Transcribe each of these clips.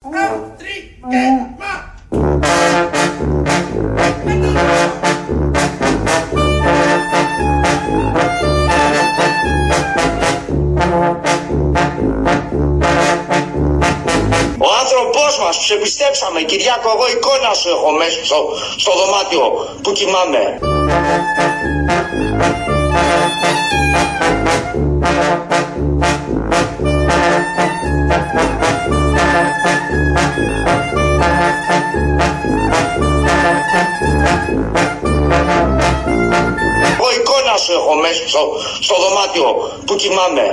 Ο άνθρωπός μας που σε πιστέψαμε Κυριάκο εγώ εικόνα σου έχω μέσα στο, στο δωμάτιο που κοιμάμαι στο δωμάτιο που κοιμάμαι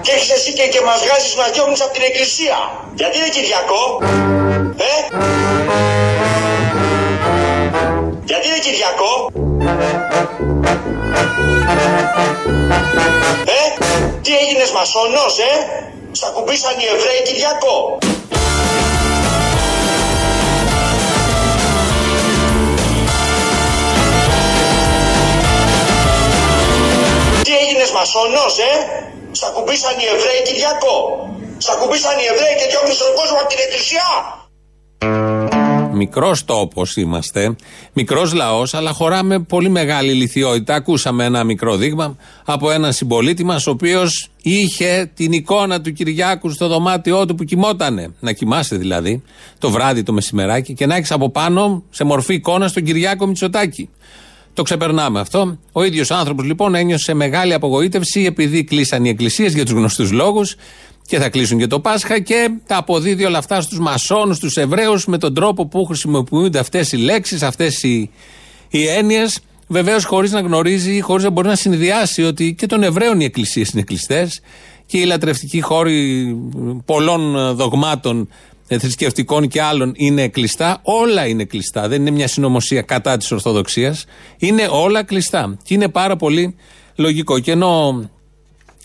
Και έχεις εσύ και, και μας βγάζεις μας διώχνεις από την εκκλησία. Γιατί είναι Κυριακό; Ε; Γιατί είναι Κυριακό; Ε; Τι έγινες μασόνος ε; Σ' ακουμπήσαν οι Εβραίοι Κυριακό; Ε. Σ' ακουμπήσαν οι Εβραίοι Κυριακό. Σ' ακουμπήσαν οι Εβραίοι και διώχνεις τον κόσμο από την εκκλησία. Μικρός τόπος είμαστε, μικρός λαός, αλλά χωράμε πολύ μεγάλη ηλικιότητα. Ακούσαμε ένα μικρό δείγμα από έναν συμπολίτη μας, ο οποίος είχε την εικόνα του Κυριάκου στο δωμάτιό του που κοιμότανε. Να κοιμάσαι δηλαδή, το βράδυ, το μεσημεράκι, και να έχεις από πάνω σε μορφή εικόνα τον Κυριάκο Μητσοτάκη. Το ξεπερνάμε αυτό. Ο ίδιος άνθρωπος λοιπόν ένιωσε μεγάλη απογοήτευση επειδή κλείσαν οι εκκλησίες για τους γνωστούς λόγους και θα κλείσουν και το Πάσχα και τα αποδίδει όλα αυτά στους μασόνους, στους Εβραίους με τον τρόπο που χρησιμοποιούνται αυτές οι λέξεις, αυτές οι, οι έννοιες. Βεβαίως χωρίς να γνωρίζει, χωρίς να μπορεί να συνδυάσει ότι και των Εβραίων οι εκκλησίες είναι κλειστές και οι λατρευτικοί χώροι πολλών δογμάτων ε, θρησκευτικών και άλλων είναι κλειστά. Όλα είναι κλειστά. Δεν είναι μια συνωμοσία κατά της Ορθοδοξίας. Είναι όλα κλειστά. Και είναι πάρα πολύ λογικό. Και ενώ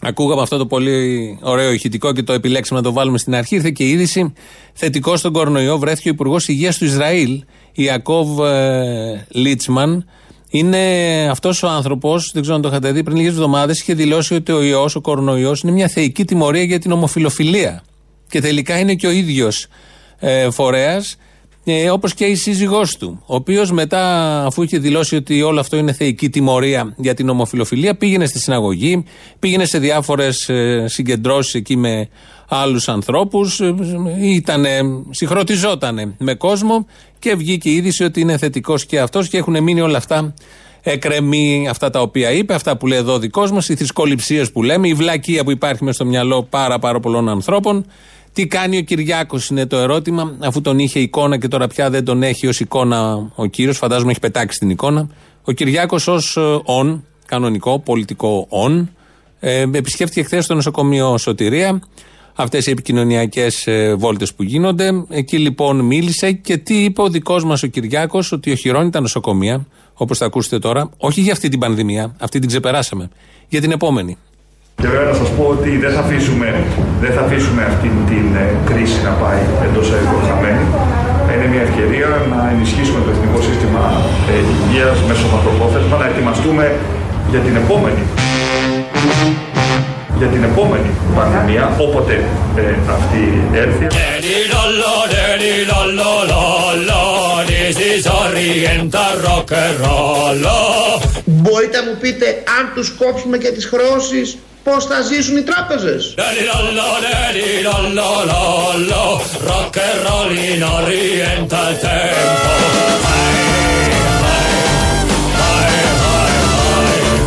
ακούγαμε αυτό το πολύ ωραίο ηχητικό και το επιλέξαμε να το βάλουμε στην αρχή, ήρθε και η είδηση θετικό στον κορονοϊό. Βρέθηκε ο Υπουργός Υγείας του Ισραήλ, Ιακώβ ε, Λίτσμαν. Είναι αυτός ο άνθρωπος, δεν ξέρω αν το είχατε δει, πριν λίγες εβδομάδες είχε δηλώσει ότι ο ιός, ο κορονοϊός, είναι μια θεϊκή τιμωρία για την ομοφιλοφιλία. Και τελικά είναι και ο ίδιος ε, φορέας, ε, όπως και η σύζυγός του. Ο οποίος μετά, αφού είχε δηλώσει ότι όλο αυτό είναι θεϊκή τιμωρία για την ομοφιλοφιλία, πήγαινε στη συναγωγή, πήγαινε σε διάφορες ε, συγκεντρώσεις εκεί με άλλους ανθρώπους, ε, συγχρονιζόταν με κόσμο και βγήκε η είδηση ότι είναι θετικός και αυτός και έχουν μείνει όλα αυτά εκρεμεί αυτά τα οποία είπε, αυτά που λέει εδώ ο δικός μας, οι θρησκοληψίες που λέμε, η βλακεία που υπάρχει μες στο μυαλό πάρα, πάρα πολλών ανθρώπων. Τι κάνει ο Κυριάκος είναι το ερώτημα, αφού τον είχε εικόνα και τώρα πια δεν τον έχει ως εικόνα ο κύριος, φαντάζομαι έχει πετάξει την εικόνα. Ο Κυριάκος ως ον, κανονικό, πολιτικό ον, ε, επισκέφτηκε χθες στο νοσοκομείο Σωτηρία. Αυτές οι επικοινωνιακές ε, βόλτες που γίνονται. Εκεί λοιπόν μίλησε και τι είπε ο δικός μας ο Κυριάκος, ότι οχυρώνει τα νοσοκομεία, όπως θα ακούσετε τώρα, όχι για αυτή την πανδημία, αυτή την ξεπεράσαμε, για την επόμενη. Και βέβαια να σας πω ότι δεν θα αφήσουμε, δεν θα αφήσουμε αυτή την ε, κρίση να πάει εντός ευρώ χαμένη. Είναι μια ευκαιρία να ενισχύσουμε το εθνικό σύστημα ε, υγείας μέσω μακροπρόθεσμα, να ετοιμαστούμε για την επόμενη για την επόμενη πανδημία, όποτε ε, αυτή έρθει. Μπορείτε να μου πείτε αν τους κόψουμε και τις χρεώσεις πώς θα ζήσουν οι τράπεζες;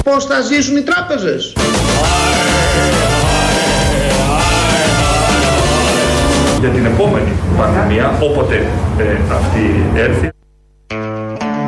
Πώς θα ζήσουν οι τράπεζες; Για την επόμενη πανδημία, όποτε ε, αυτή έρθει.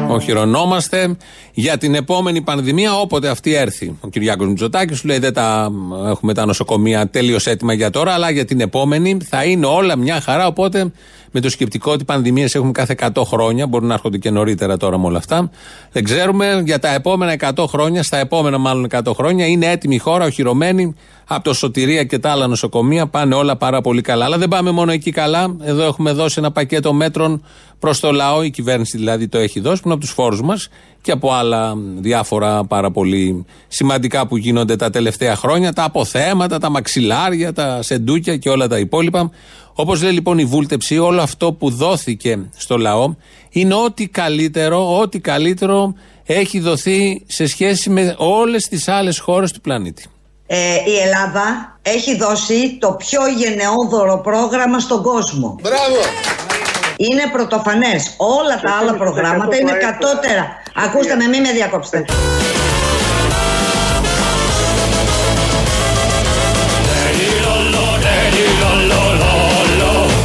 Οχυρωνόμαστε για την επόμενη πανδημία, όποτε αυτή έρθει. Ο Κυριάκος Μητσοτάκης σου λέει: Δεν τα έχουμε τα νοσοκομεία τέλειω έτοιμα για τώρα, αλλά για την επόμενη θα είναι όλα μια χαρά. Οπότε με το σκεπτικό ότι πανδημίες έχουμε κάθε 100 χρόνια, μπορούν να έρχονται και νωρίτερα τώρα με όλα αυτά. Δεν ξέρουμε για τα επόμενα 100 χρόνια, στα επόμενα μάλλον 100 χρόνια, είναι έτοιμη η χώρα, οχυρωμένη από το Σωτηρία και τα άλλα νοσοκομεία. Πάνε όλα πάρα πολύ καλά. Αλλά δεν πάμε μόνο εκεί καλά. Εδώ έχουμε δώσει ένα πακέτο μέτρων προς το λαό. Η κυβέρνηση δηλαδή το έχει δώσει, που είναι από τους φόρους μας και από άλλα διάφορα πάρα πολύ σημαντικά που γίνονται τα τελευταία χρόνια. Τα αποθέματα, τα μαξιλάρια, τα σεντούκια και όλα τα υπόλοιπα. Όπως λέει λοιπόν η βούλτεψη, όλο αυτό που δόθηκε στο λαό είναι ό,τι καλύτερο, ό,τι καλύτερο έχει δοθεί σε σχέση με όλες τις άλλες χώρες του πλανήτη. Ε, η Ελλάδα έχει δώσει το πιο γενναιόδωρο πρόγραμμα στον κόσμο. Μπράβο! Είναι πρωτοφανές. Όλα τα άλλα προγράμματα είναι κατώτερα. Ακούστε με, μην με διακόψετε.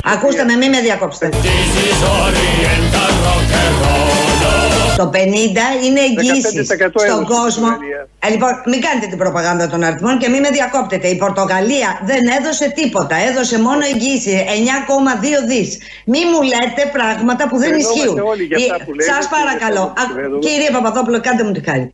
Ακούστε με, μην με διακόψετε. Το 50 είναι εγγύηση στον κόσμο. Ε, λοιπόν, μην κάνετε την προπαγάνδα των αριθμών και μην με διακόπτετε. Η Πορτογαλία δεν έδωσε τίποτα. Έδωσε μόνο εγγύηση 9,2 δις. Μην μου λέτε πράγματα που δεν ισχύουν. Σας παρακαλώ. Κύριε Παπαδόπουλο, κάντε μου τη χάρη.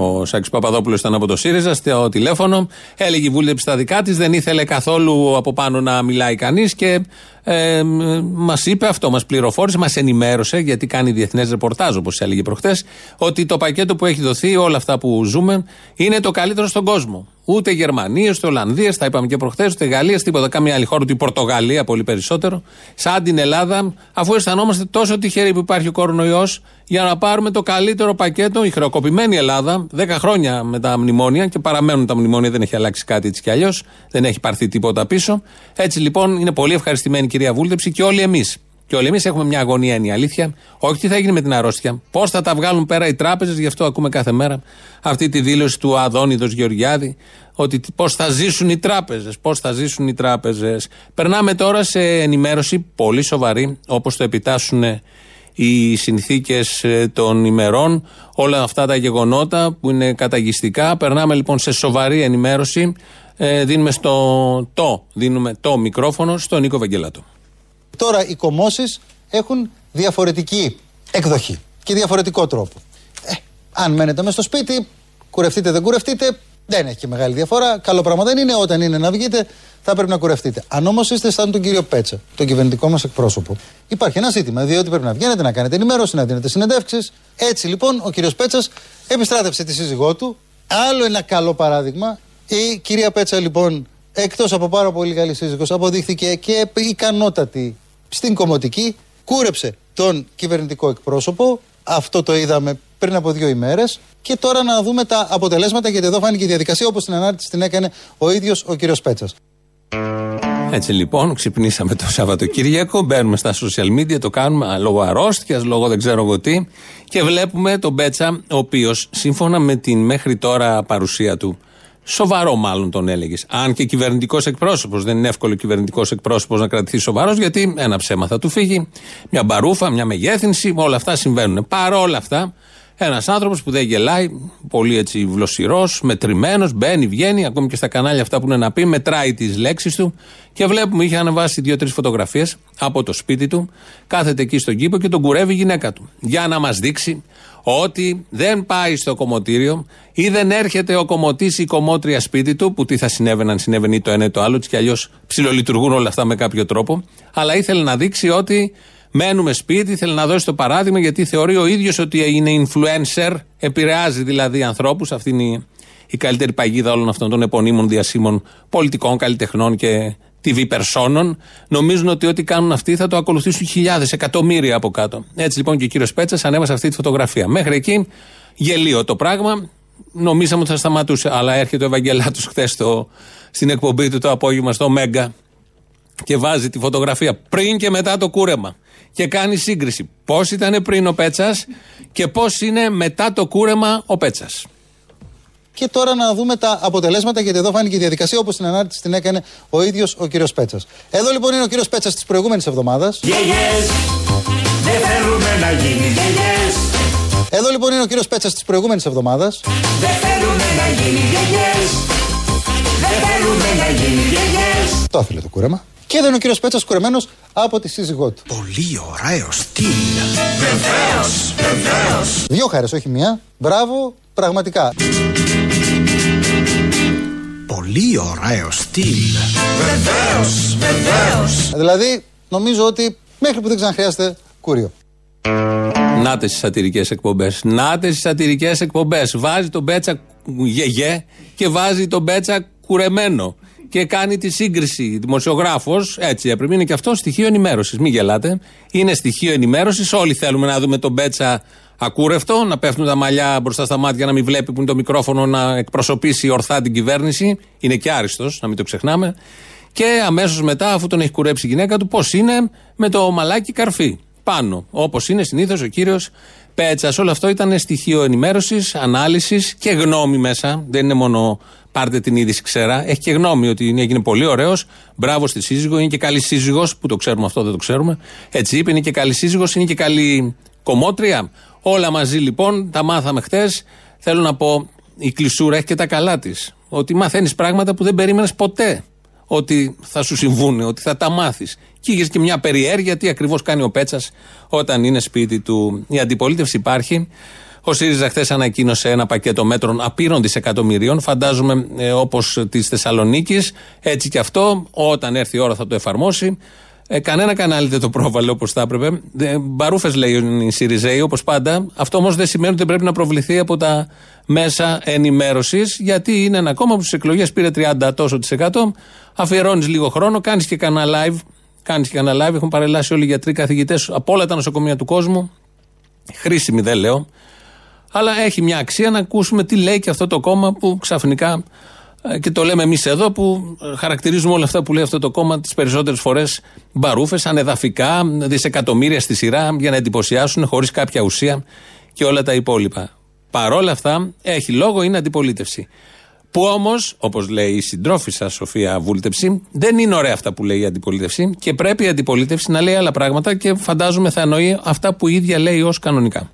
Ο Σάκης Παπαδόπουλος ήταν από το ΣΥΡΙΖΑ στο τηλέφωνο. Έλεγε η βούλευση στα δικά της, δεν ήθελε καθόλου από πάνω να μιλάει κανείς και ε, μας είπε αυτό, μας πληροφόρησε, μας ενημέρωσε, γιατί κάνει διεθνές ρεπορτάζ, όπως έλεγε προχθέ, ότι το πακέτο που έχει δοθεί, όλα αυτά που ζούμε, είναι το καλύτερο στον κόσμο. Ούτε Γερμανία, ούτε Ολλανδία, τα είπαμε και προχθές, ούτε Γαλλία, τίποτα. Καμία άλλη χώρα, ούτε η Πορτογαλία, πολύ περισσότερο. Σαν την Ελλάδα, αφού αισθανόμαστε τόσο τυχεροί που υπάρχει ο κορονοϊός, για να πάρουμε το καλύτερο πακέτο, η χρεοκοπημένη Ελλάδα, 10 χρόνια με τα μνημόνια και παραμένουν τα μνημόνια, δεν έχει αλλάξει κάτι έτσι κι αλλιώς, δεν έχει πάρθει τίποτα πίσω. Έτσι λοιπόν είναι πολύ ευχαριστημένη κυρία Βούλτεψη και όλοι εμείς. Και όλοι εμείς έχουμε μια αγωνία, είναι η αλήθεια. Όχι τι θα γίνει με την αρρώστια. Πώς θα τα βγάλουν πέρα οι τράπεζες, γι' αυτό ακούμε κάθε μέρα αυτή τη δήλωση του Αδόνιδος Γεωργιάδη. Ότι πώς θα ζήσουν οι τράπεζες. Πώς θα ζήσουν οι τράπεζες. Περνάμε τώρα σε ενημέρωση πολύ σοβαρή, όπως το επιτάσσουν οι συνθήκες ε, των ημερών, όλα αυτά τα γεγονότα που είναι καταγιστικά. Περνάμε λοιπόν σε σοβαρή ενημέρωση. Ε, δίνουμε στο το, δίνουμε το μικρόφωνο στον Νίκο Βαγγελάτο. Τώρα οι κομμώσεις έχουν διαφορετική εκδοχή και διαφορετικό τρόπο. Ε, αν μένετε μέσα στο σπίτι, κουρευτείτε δεν κουρευτείτε, δεν έχει και μεγάλη διαφορά. Καλό πράγμα δεν είναι. Όταν είναι να βγείτε, θα πρέπει να κουρευτείτε. Αν όμως είστε σαν τον κύριο Πέτσα, τον κυβερνητικό μας εκπρόσωπο, υπάρχει ένα ζήτημα. Διότι πρέπει να βγαίνετε, να κάνετε ενημέρωση, να δίνετε συνεντεύξεις. Έτσι λοιπόν ο κύριος Πέτσας επιστράτευσε τη σύζυγό του. Άλλο ένα καλό παράδειγμα. Η κυρία Πέτσα λοιπόν, εκτός από πάρα πολύ καλή σύζυγος, αποδείχθηκε και ικανότατη στην κομμωτική. Κούρεψε τον κυβερνητικό εκπρόσωπο. Αυτό το είδαμε πριν από δύο ημέρες. Και τώρα να δούμε τα αποτελέσματα, γιατί εδώ φάνηκε η διαδικασία όπως την ανάρτηση την έκανε ο ίδιος ο κύριος Πέτσας. Έτσι λοιπόν, ξυπνήσαμε το Σαββατοκύριακο, μπαίνουμε στα social media, το κάνουμε λόγω αρρώστιας, λόγω δεν ξέρω εγώ τι, και βλέπουμε τον Πέτσα, ο οποίος σύμφωνα με την μέχρι τώρα παρουσία του, σοβαρό μάλλον τον έλεγες. Αν και κυβερνητικός εκπρόσωπος, δεν είναι εύκολο κυβερνητικός εκπρόσωπος να κρατηθεί σοβαρός, γιατί ένα ψέμα θα του φύγει, μια μπαρούφα, μια μεγέθυνση, όλα αυτά συμβαίνουν. Παρ' όλα αυτά, ένας άνθρωπος που δεν γελάει, πολύ έτσι βλοσιρός, μετρημένος, μπαίνει, βγαίνει, ακόμη και στα κανάλια αυτά που είναι να πει, μετράει τις λέξεις του. Και βλέπουμε, είχε ανεβάσει δύο-τρεις φωτογραφίες από το σπίτι του, κάθεται εκεί στον κήπο και τον κουρεύει η γυναίκα του. Για να μας δείξει ότι δεν πάει στο κομμωτήριο ή δεν έρχεται ο κομμωτής ή η κομμότρια σπίτι του, που τι θα συνέβαινε αν συνέβαινε το ένα ή το άλλο, και αλλιώς ψιλολειτουργούν όλα αυτά με κάποιο τρόπο. Αλλά ήθελε να δείξει ότι Μένουμε σπίτι, θέλει να δώσει το παράδειγμα γιατί θεωρεί ο ίδιος ότι είναι influencer, επηρεάζει δηλαδή ανθρώπους. Αυτή είναι η, καλύτερη παγίδα όλων αυτών των επωνύμων διασύμων πολιτικών, καλλιτεχνών και TV περσόνων. Νομίζουν ότι ό,τι κάνουν αυτοί θα το ακολουθήσουν χιλιάδες, εκατομμύρια από κάτω. Έτσι λοιπόν και ο κύριος Πέτσας ανέβασε αυτή τη φωτογραφία. Μέχρι εκεί γελίο το πράγμα. Νομίζαμε ότι θα σταματούσε. Αλλά έρχεται ο Ευαγγελάτος χθες στην εκπομπή του το απόγευμα στο Μέγκα και βάζει τη φωτογραφία πριν και μετά το κούρεμα και κάνει σύγκριση. Πώς ήταν πριν ο Πέτσας και πώς είναι μετά το κούρεμα ο Πέτσας. Και τώρα να δούμε τα αποτελέσματα, γιατί εδώ φάνηκε η διαδικασία όπως την ανάρτηση την έκανε ο ίδιος ο κύριος Πέτσας. Εδώ λοιπόν είναι ο κύριος Πέτσας της προηγούμενης εβδομάδας. δεν θέλουμε να γίνει Εδώ λοιπόν είναι ο κύριος Πέτσας της προηγούμενης εβδομάδας. Δεν θέλουμε να γίνει Δεν θέλουμε να γίνει Το ήθελε το κούρεμα. Και εδώ είναι ο κύριος Πέτσας κουρεμένος από τη σύζυγό του. Πολύ ωραίο στυλ. Βεβαίως, βεβαίως. Δύο χάρες, όχι μία. Μπράβο, πραγματικά. Πολύ ωραίο στυλ. Βεβαίως, βεβαίως. Δηλαδή, νομίζω ότι μέχρι που δεν ξαναχρειάζεται κούριο. Νάτε οι σατυρικές εκπομπές. Νάτε οι σατυρικές εκπομπές. Βάζει τον Μπέτσα γεγέ και βάζει τον Μπέτσα κουρεμένο. Και κάνει τη σύγκριση. Δημοσιογράφος, έτσι έπρεπε. Είναι και αυτό στοιχείο ενημέρωσης. Μην γελάτε. Είναι στοιχείο ενημέρωσης. Όλοι θέλουμε να δούμε τον Μπέτσα ακούρευτο, να πέφτουν τα μαλλιά μπροστά στα μάτια, να μην βλέπει που είναι το μικρόφωνο, να εκπροσωπήσει ορθά την κυβέρνηση. Είναι και άριστος, να μην το ξεχνάμε. Και αμέσως μετά, αφού τον έχει κουρέψει η γυναίκα του, πώς είναι με το μαλάκι καρφί. Πάνω. Όπως είναι συνήθως ο κύριος Πέτσας. Όλο αυτό ήταν στοιχείο ενημέρωσης, ανάλυσης και γνώμη μέσα. Δεν είναι μόνο πάρτε την είδηση ξέρα. Έχει και γνώμη ότι έγινε πολύ ωραίος. Μπράβο στη σύζυγο. Είναι και καλή σύζυγος, που το ξέρουμε αυτό, δεν το ξέρουμε. Έτσι είπε, είναι και καλή σύζυγος, είναι και καλή κομμότρια. Όλα μαζί λοιπόν, τα μάθαμε χτες. Θέλω να πω, η κλεισούρα έχει και τα καλά της. Ότι μαθαίνεις πράγματα που δεν περίμενες ποτέ ότι θα σου συμβούν, ότι θα τα μάθεις. Και είχες και μια περιέργεια τι ακριβώς κάνει ο Πέτσας όταν είναι σπίτι του. Η αντιπολίτευση υπάρχει. Ο ΣΥΡΙΖΑ χθες ανακοίνωσε ένα πακέτο μέτρων απείρων δισεκατομμυρίων. Φαντάζομαι ε, όπως της Θεσσαλονίκης. Έτσι και αυτό, όταν έρθει η ώρα θα το εφαρμόσει. Ε, κανένα κανάλι δεν το πρόβαλε όπως θα έπρεπε. Ε, Μπαρούφες λέει η ΣΥΡΙΖΑ, όπως πάντα. Αυτό όμως δεν σημαίνει ότι δεν πρέπει να προβληθεί από τα μέσα ενημέρωσης, γιατί είναι ένα κόμμα που στις εκλογές πήρε 30 τόσο της εκατό. Αφιερώνεις λίγο χρόνο, κάνεις και κανένα live. Κάνεις και κανένα live. Έχουν παρελάσει όλοι οι γιατροί καθηγητές από όλα τα νοσοκομεία του κόσμου. Χρήσιμη δεν λέω. Αλλά έχει μια αξία να ακούσουμε τι λέει και αυτό το κόμμα που ξαφνικά ε, και το λέμε εμείς εδώ που χαρακτηρίζουμε όλα αυτά που λέει αυτό το κόμμα τις περισσότερες φορές μπαρούφες, ανεδαφικά, δισεκατομμύρια στη σειρά για να εντυπωσιάσουν χωρίς κάποια ουσία και όλα τα υπόλοιπα. Παρόλα αυτά, έχει λόγο, είναι αντιπολίτευση. Που όμως, όπως λέει η συντρόφισσα Σοφία Βούλτεψη, δεν είναι ωραία αυτά που λέει η αντιπολίτευση και πρέπει η αντιπολίτευση να λέει άλλα πράγματα και φαντάζομαι θα εννοεί αυτά που η ίδια λέει ως κανονικά.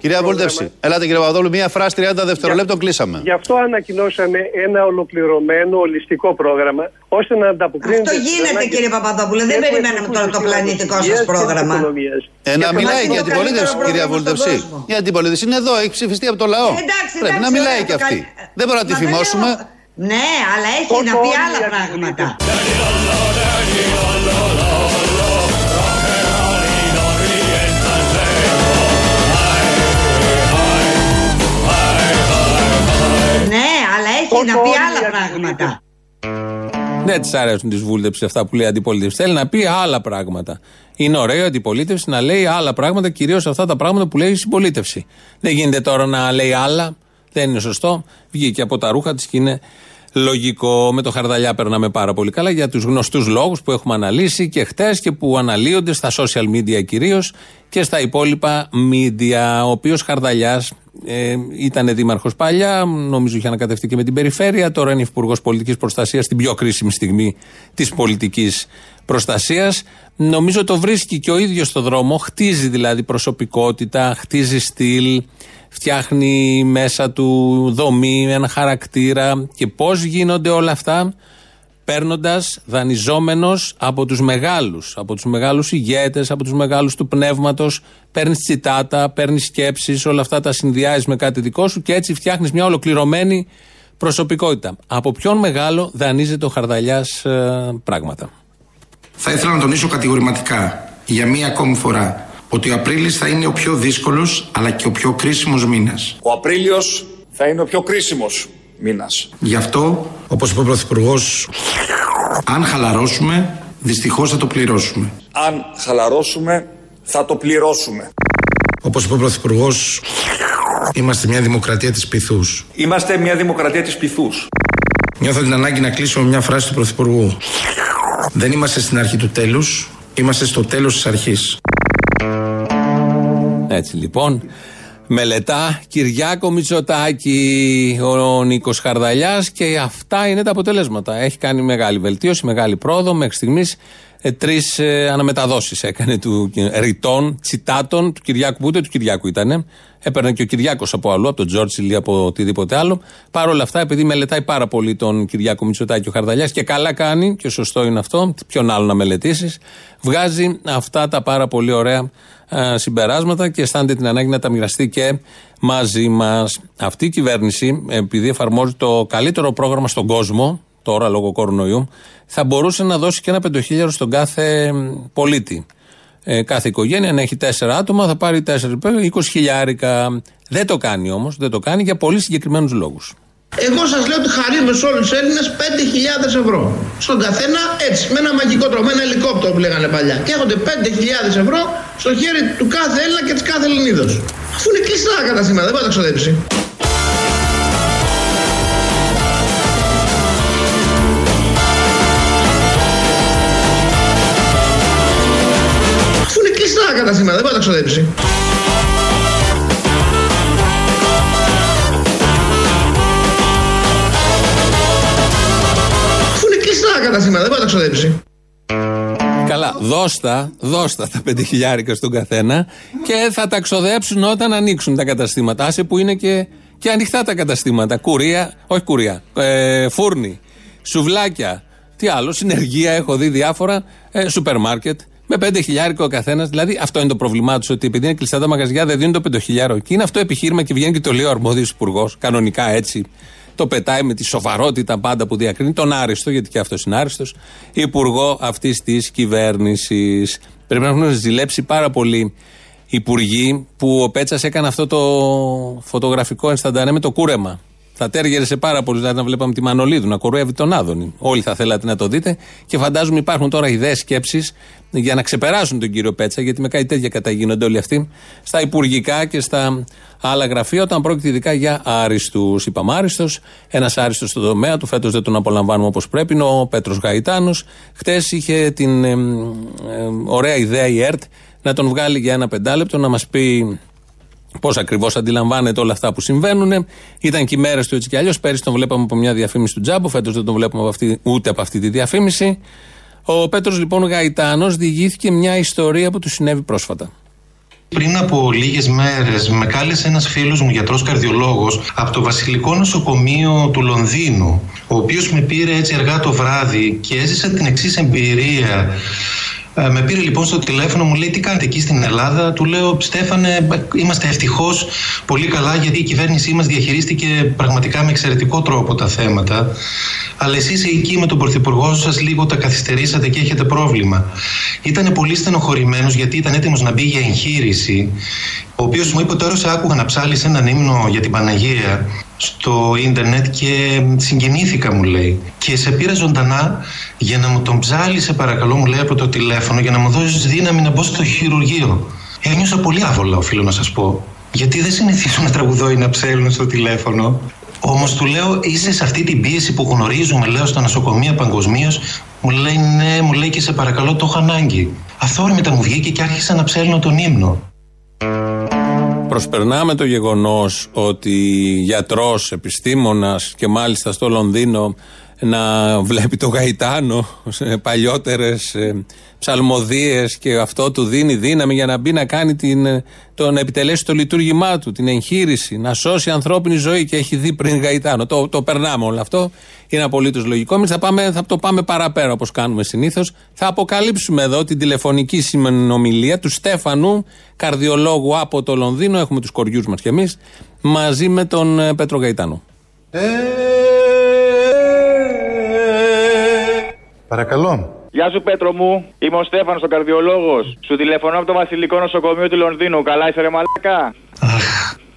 Κυρία Βούλτευση, ελάτε κύριε Παπαδόπουλο, μία φράση 30 δευτερολέπτων κλείσαμε. Γι' αυτό ανακοινώσαμε ένα ολοκληρωμένο, ολιστικό πρόγραμμα, ώστε να ανταποκρίνεται. Αυτό γίνεται κύριε Παπαδόπουλο, δεν περιμέναμε τώρα το πλανητικό σας πρόγραμμα. Ε, να μιλάει και η αντιπολίτευση, κυρία Βούλτευση. Η αντιπολίτευση είναι εδώ, έχει ψηφιστεί από το λαό. Ε, εντάξει, Πρέπει να μιλάει και αυτή. Δεν μπορούμε να τη φημώσουμε. Ναι, αλλά έχει να πει άλλα πράγματα. Να πει άλλα πράγματα. Δεν της αρέσουν τη βούλτεψη αυτά που λέει η αντιπολίτευση. Θέλει να πει άλλα πράγματα. Είναι ωραίο η αντιπολίτευση να λέει άλλα πράγματα, κυρίως αυτά τα πράγματα που λέει η συμπολίτευση. Δεν γίνεται τώρα να λέει άλλα. Δεν είναι σωστό. Βγήκε από τα ρούχα της και είναι λογικό. Με το χαρδαλιά περνάμε πάρα πολύ καλά για τους γνωστούς λόγους που έχουμε αναλύσει και χτες και που αναλύονται στα social media κυρίως και στα υπόλοιπα media. Ο οποίος χαρδαλιάς ε, ήταν δήμαρχος παλιά, νομίζω είχε ανακατευτεί και με την περιφέρεια. Τώρα είναι υπουργός πολιτικής προστασίας στην πιο κρίσιμη στιγμή της πολιτικής προστασίας. Νομίζω το βρίσκει και ο ίδιος στο δρόμο. Χτίζει δηλαδή προσωπικότητα, χτίζει στυλ, φτιάχνει μέσα του δομή, ένα χαρακτήρα. Και πώς γίνονται όλα αυτά παίρνοντας δανειζόμενος από τους μεγάλους, από τους μεγάλους ηγέτες, από τους μεγάλους του πνεύματος, παίρνεις τσιτάτα, παίρνεις σκέψεις, όλα αυτά τα συνδυάζεις με κάτι δικό σου και έτσι φτιάχνεις μια ολοκληρωμένη προσωπικότητα. Από ποιον μεγάλο δανείζεται ο Χαρδαλιάς ε, πράγματα; Θα ήθελα να τονίσω κατηγορηματικά για μία ακόμη φορά ότι ο Απρίλης θα είναι ο πιο δύσκολος αλλά και ο πιο κρίσιμος μήνας. Ο Απρίλιος θα είναι ο πιο κρίσιμος μήνας. Γι' αυτό, όπως είπε ο Πρωθυπουργός, αν χαλαρώσουμε, δυστυχώς θα το πληρώσουμε. Αν χαλαρώσουμε, θα το πληρώσουμε. Όπως είπε ο Πρωθυπουργός, είμαστε μια δημοκρατία της πυθούς. Είμαστε μια δημοκρατία της πυθούς. Νιώθω την ανάγκη να κλείσω με μια φράση του Πρωθυπουργού. Δεν είμαστε στην αρχή του τέλους, είμαστε στο τέλος της αρχής. Έτσι λοιπόν, Μελετά Κυριάκο Μητσοτάκη, ο Νίκος Χαρδαλιάς και αυτά είναι τα αποτελέσματα. Έχει κάνει μεγάλη βελτίωση, μεγάλη πρόοδο. Μέχρι στιγμής ε, τρεις ε, αναμεταδώσει έκανε του ρητών, τσιτάτων του Κυριάκου, που ούτε του Κυριάκου ήταν. Έπαιρνε και ο Κυριάκος από αλλού, από τον Τζόρτζιλ ή από οτιδήποτε άλλο. Παρ' όλα αυτά, επειδή μελετάει πάρα πολύ τον Κυριάκο Μητσοτάκη ο Χαρδαλιάς και καλά κάνει, και σωστό είναι αυτό, ποιον άλλο να μελετήσεις, βγάζει αυτά τα πάρα πολύ ωραία ε, συμπεράσματα και αισθάνεται την ανάγκη να τα μοιραστεί και μαζί μας. Αυτή η κυβέρνηση, επειδή εφαρμόζει το καλύτερο πρόγραμμα στον κόσμο, τώρα λόγω κορονοϊού, θα μπορούσε να δώσει και ένα πεντοχίλιαρο στον κάθε πολίτη. Ε, κάθε οικογένεια, αν έχει τέσσερα άτομα, θα πάρει 4, 20 χιλιάρικα. Δεν το κάνει όμως, δεν το κάνει για πολύ συγκεκριμένους λόγους. Εγώ σας λέω ότι χαρίζουμε σε όλους τους Έλληνες 5.000 ευρώ. Στον καθένα έτσι, με ένα μαγικό τρόπο, με ένα ελικόπτερο που λέγανε παλιά. Και έχονται 5.000 ευρώ στο χέρι του κάθε Έλληνα και της κάθε Ελληνίδος. Αφού είναι κλειστά τα καταστήματα, δεν μπορεί να τα ξοδέψει. Αφού είναι κλειστά τα καταστήματα, δεν μπορεί να τα ξοδέψει. Τα καταστήματα, δεν μπορεί να τα ξοδέψει. Καλά, δώστα, δώστα τα πέντε χιλιάρικα στον καθένα και θα τα ξοδέψουν όταν ανοίξουν τα καταστήματα. Άσε που είναι και, και ανοιχτά τα καταστήματα. Κουρία, όχι κουρία, ε, φούρνη, σουβλάκια, τι άλλο, συνεργεία, έχω δει διάφορα, ε, σούπερ μάρκετ. Με πέντε χιλιάρικα ο καθένας. Δηλαδή, αυτό είναι το πρόβλημά τους, ότι επειδή είναι κλειστά τα μαγαζιά δεν δίνουν το πεντοχιλιάρο. Και είναι αυτό επιχείρημα και βγαίνει και το λέει ο αρμόδιος υπουργός, κανονικά έτσι. Το πετάει με τη σοβαρότητα πάντα που διακρίνει τον άριστο, γιατί και αυτός είναι άριστος, υπουργό αυτής της κυβέρνησης. Πρέπει να έχουν ζηλέψει πάρα πολύ υπουργοί που ο Πέτσας έκανε αυτό το φωτογραφικό ενσταντανέ με το κούρεμα. Θα τέργερε σε πάρα πολλούς, δηλαδή να βλέπαμε τη Μανολίδου να κοροϊδεύει τον Άδωνη. Όλοι θα θέλατε να το δείτε. Και φαντάζομαι υπάρχουν τώρα ιδέες, σκέψεις για να ξεπεράσουν τον κύριο Πέτσα, γιατί με κάτι τέτοια καταγίνονται όλοι αυτοί, στα υπουργικά και στα άλλα γραφεία, όταν πρόκειται ειδικά για άριστους. Είπαμε άριστος, ένας άριστος στο τομέα του, φέτος δεν τον απολαμβάνουμε όπως πρέπει, είναι ο Πέτρος Γαϊτάνος. Χτες είχε την ε, ε, ωραία ιδέα η ΕΡΤ να τον βγάλει για ένα πεντάλεπτο, να μας πει Πώς ακριβώς αντιλαμβάνεται όλα αυτά που συμβαίνουν. Ήταν και οι μέρες του έτσι κι αλλιώς. Πέρυσι τον βλέπαμε από μια διαφήμιση του Τζάμπου, φέτος δεν τον βλέπουμε από αυτή, ούτε από αυτή τη διαφήμιση. Ο Πέτρος λοιπόν Γαϊτάνος διηγήθηκε μια ιστορία που του συνέβη πρόσφατα. Πριν από λίγες μέρες με κάλεσε ένας φίλος μου γιατρός καρδιολόγος από το Βασιλικό Νοσοκομείο του Λονδίνου ο οποίος με πήρε έτσι αργά το βράδυ και έζησα την εξής εμπειρία ε, με πήρε λοιπόν στο τηλέφωνο, μου λέει τι κάνετε εκεί στην Ελλάδα; Του λέω Στέφανε, είμαστε ευτυχώς πολύ καλά γιατί η κυβέρνησή μας διαχειρίστηκε πραγματικά με εξαιρετικό τρόπο τα θέματα. Αλλά εσείς εκεί με τον πρωθυπουργό σας λίγο τα καθυστερήσατε και έχετε πρόβλημα. Ήταν πολύ στενοχωρημένος γιατί ήταν έτοιμος να μπει για εγχείρηση. Ο οποίος μου είπε τώρα σε άκουγα να ψάλεις έναν ύμνο για την Παναγία στο ίντερνετ και συγκινήθηκα μου λέει και σε πήρα ζωντανά για να μου τον ψάλεις σε παρακαλώ μου λέει από το τηλέφωνο για να μου δώσεις δύναμη να μπω στο χειρουργείο ένιωσα πολύ άβολα οφείλω να σας πω γιατί δεν συνηθίζω να τραγουδώ ή να ψέλνω στο τηλέφωνο Όμως του λέω, είσαι σε αυτή την πίεση που γνωρίζουμε, λέω, στα νοσοκομεία παγκοσμίως. Μου λέει, ναι, μου λέει και σε παρακαλώ, το έχω ανάγκη. Αθόρμητα μου βγήκε και άρχισα να ψέλνω τον ύμνο. Προσπερνάμε το γεγονός ότι γιατρός, επιστήμονας και μάλιστα στο Λονδίνο να βλέπει το Γαϊτάνο σε παλιότερες ψαλμοδίες και αυτό του δίνει δύναμη για να μπει να κάνει την, το, να επιτελέσει το λειτουργήμά του, την εγχείρηση, να σώσει ανθρώπινη ζωή και έχει δει πριν Γαϊτάνο. Το, το περνάμε όλο αυτό. Είναι απολύτως λογικό. Εμεί θα, πάμε, θα το πάμε παραπέρα όπως κάνουμε συνήθως. Θα αποκαλύψουμε εδώ την τηλεφωνική συνομιλία του Στέφανου, καρδιολόγου από το Λονδίνο. Έχουμε τους κοριούς μας κι εμείς, μαζί με τον ε, Πέτρο Γαϊτάνο. Ε, Παρακαλώ. Γεια σου Πέτρο μου, είμαι ο Στέφανος, ο καρδιολόγος. Σου τηλεφωνώ από το Βασιλικό Νοσοκομείο του Λονδίνου. Καλά είσαι, ρε Μαλάκα;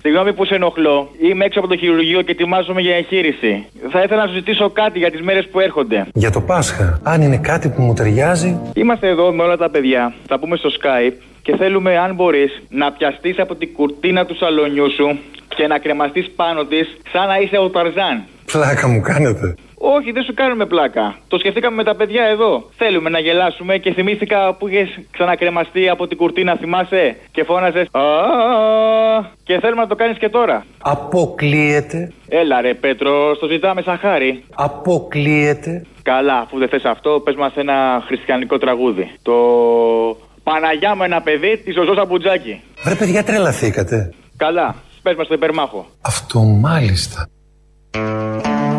Συγγνώμη που σε ενοχλώ. Είμαι έξω από το χειρουργείο και ετοιμάζομαι για εγχείρηση. Θα ήθελα να σου ζητήσω κάτι για τις μέρες που έρχονται. Για το Πάσχα, αν είναι κάτι που μου ταιριάζει. Είμαστε εδώ με όλα τα παιδιά. Θα πούμε στο Skype και θέλουμε, αν μπορείς, να πιαστείς από την κουρτίνα του σαλονιού σου και να κρεμαστείς πάνω της σαν να είσαι ο Ταρζάν. Πλάκα μου κάνετε. Όχι, δεν σου κάνουμε πλάκα. Το σκεφτήκαμε με τα παιδιά εδώ. Θέλουμε να γελάσουμε και θυμήθηκα που είχες ξανακρεμαστεί από την κουρτίνα, θυμάσαι, και φώναζες. Και θέλουμε να το κάνεις και τώρα. Αποκλείεται. Έλα ρε Πέτρο, στο ζητάμε σαν χάρη. Αποκλείεται. Καλά, αφού δεν θες αυτό, πες μας ένα χριστιανικό τραγούδι. Το Παναγιά μου ένα παιδί τη Ζωζό Σαμπουτζάκη. Βρε παιδιά, τρελαθήκατε. Καλά, πες μας το υπερμάχο. Αυτό μάλιστα.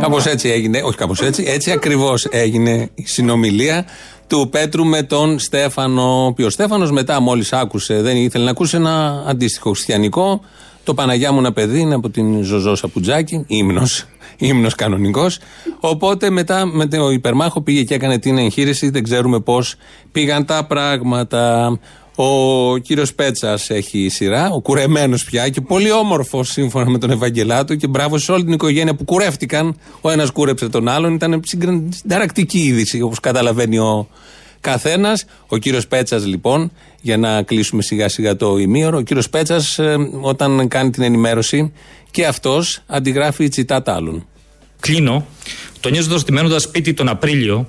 Κάπως έτσι έγινε, όχι κάπως έτσι, έτσι ακριβώς έγινε η συνομιλία του Πέτρου με τον Στέφανο. Οποίος ο Στέφανος μετά, μόλις άκουσε, δεν ήθελε να ακούσει ένα αντίστοιχο χριστιανικό. Το Παναγιά μου ένα παιδί είναι από την Ζωζό Σαπουτζάκη, ύμνος, ύμνος κανονικός. Οπότε μετά με το υπερμάχο πήγε και έκανε την εγχείρηση. Δεν ξέρουμε πώς πήγαν τα πράγματα. Ο κύριος Πέτσας έχει σειρά, ο κουρεμένος πια και πολύ όμορφος σύμφωνα με τον Ευαγγελάτο και μπράβο σε όλη την οικογένεια που κουρεύτηκαν. Ο ένας κούρεψε τον άλλον. Ήταν συνταρακτική είδηση όπως καταλαβαίνει ο καθένας. Ο κύριος Πέτσας λοιπόν, για να κλείσουμε σιγά σιγά το ημίωρο, ο κύριος Πέτσας ε, όταν κάνει την ενημέρωση και αυτός αντιγράφει τσιτάτα άλλων. Κλείνω, τονίζοντα ότι μένοντα σπίτι τον Απρίλιο,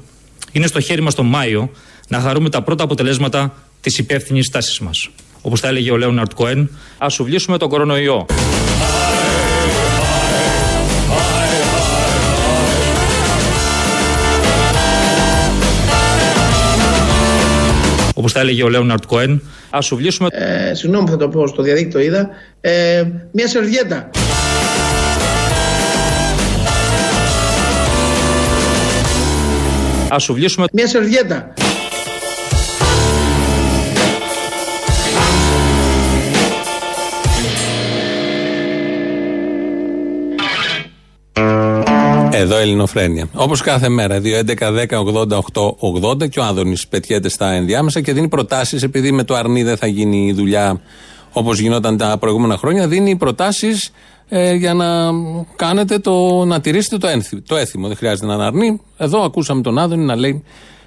είναι στο χέρι μας τον Μάιο να χαρούμε τα πρώτα αποτελέσματα της υπεύθυνης τάση μας. Όπως τα έλεγε ο Λέοναρτ Κοέν, ας σουβλήσουμε τον κορονοϊό. Όπως τα έλεγε ο Λέοναρτ Κοέν, ας σουβλήσουμε. Ε, συγγνώμη, θα το πω στο διαδίκτυο, είδα. Ε, μια σερβιέτα. Α σουβλήσουμε. Μια σερβιέτα. Εδώ Ελληνοφρένια. Όπως κάθε μέρα, 2.11.10.80.8.80 και ο Άδωνης πετιέται στα ενδιάμεσα και δίνει προτάσεις, επειδή με το αρνί δεν θα γίνει η δουλειά όπως γινόταν τα προηγούμενα χρόνια, δίνει προτάσεις ε, για να κάνετε το, να τηρήσετε το, ένθι, το έθιμο. Δεν χρειάζεται να είναι αρνί. Εδώ ακούσαμε τον Άδωνη να λέει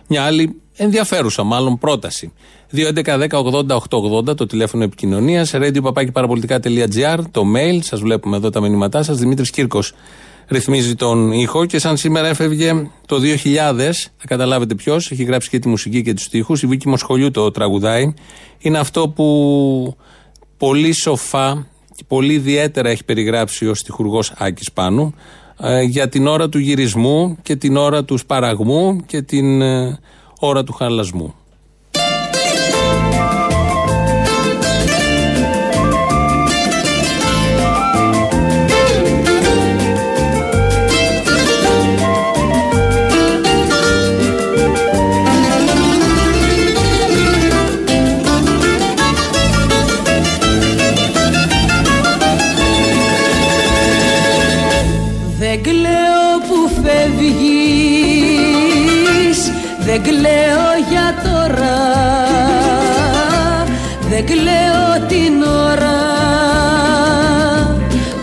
μια άλλη ενδιαφέρουσα μάλλον πρόταση. 2.11.10.80.8.80 το τηλέφωνο επικοινωνίας, radio.parapolitica.gr, το mail, σας βλέπουμε εδώ τα μηνύματά σας. Δημήτρης Κύρκος ρυθμίζει τον ήχο και σαν σήμερα έφευγε το 2000, θα καταλάβετε ποιος, έχει γράψει και τη μουσική και τους στίχους. Η Βίκη Μοσχολιού το τραγουδάει. Είναι αυτό που πολύ σοφά και πολύ ιδιαίτερα έχει περιγράψει ο στιχουργός Άκης Πάνου ε, για την ώρα του γυρισμού και την ώρα του σπαραγμού και την ε, ώρα του χαλασμού. Δεν κλαίω για τώρα. Δεν κλαίω την ώρα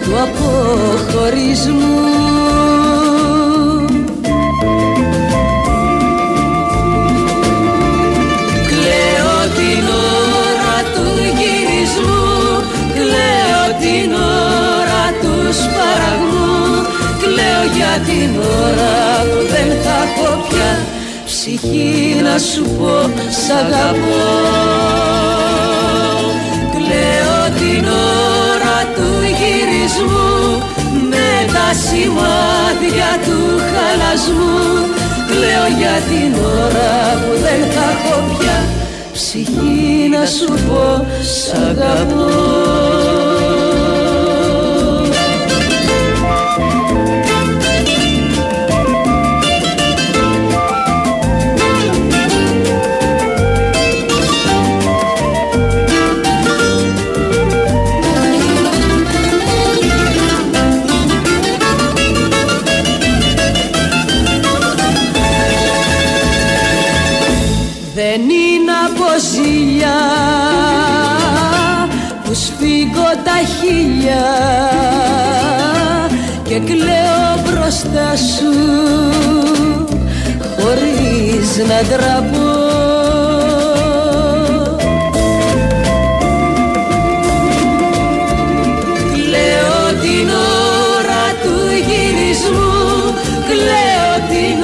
του αποχωρισμού. Κλαίω την ώρα του γυρισμού. Κλαίω την ώρα του σπαραγμού. Κλαίω για την ώρα ψυχή να σου πω σ' αγαπώ. Κλαίω την ώρα του γυρισμού με τα σημάδια του χαλασμού. Κλαίω για την ώρα που δεν θα έχω πια ψυχή να σου πω σ' αγαπώ χωρίς να ντραπώ Κλαίω την ώρα του γυρισμού κλαίω την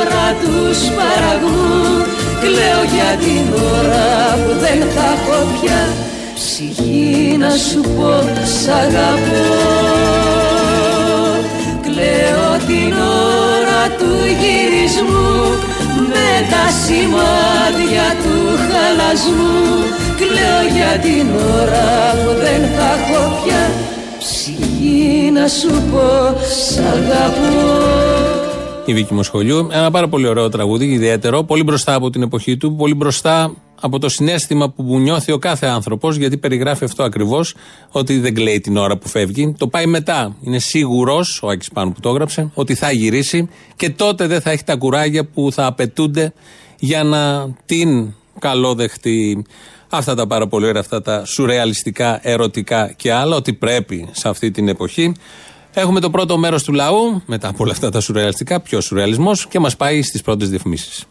ώρα τους σπαραγμού κλαίω για την ώρα που δεν θα έχω πια ψυχή να σου πω σ' αγαπώ. Κλαίω την ώρα του γυρισμού με τα σημάδια του χαλασμού. Κλαίω για την ώρα που δεν θα έχω πια ψυχή να σου πω σ' αγαπώ η Βίκη Μοσχολιού. Ένα πάρα πολύ ωραίο τραγούδι, ιδιαίτερο, πολύ μπροστά από την εποχή του, πολύ μπροστά από το συνέστημα που νιώθει ο κάθε άνθρωπος, γιατί περιγράφει αυτό ακριβώς, ότι δεν κλαίει την ώρα που φεύγει. Το πάει μετά. Είναι σίγουρος, ο Άκης Πάνου που το έγραψε, ότι θα γυρίσει και τότε δεν θα έχει τα κουράγια που θα απαιτούνται για να την καλόδεχτη Αυτά τα πάρα πολύ ωραία, αυτά τα σουρεαλιστικά, ερωτικά και άλλα, ότι πρέπει σε αυτή την εποχή. Έχουμε το πρώτο μέρος του λαού, μετά από όλα αυτά τα σουρεαλιστικά, πιο σουρεαλισμός, και μας πάει στις πρώτες διαφημίσεις.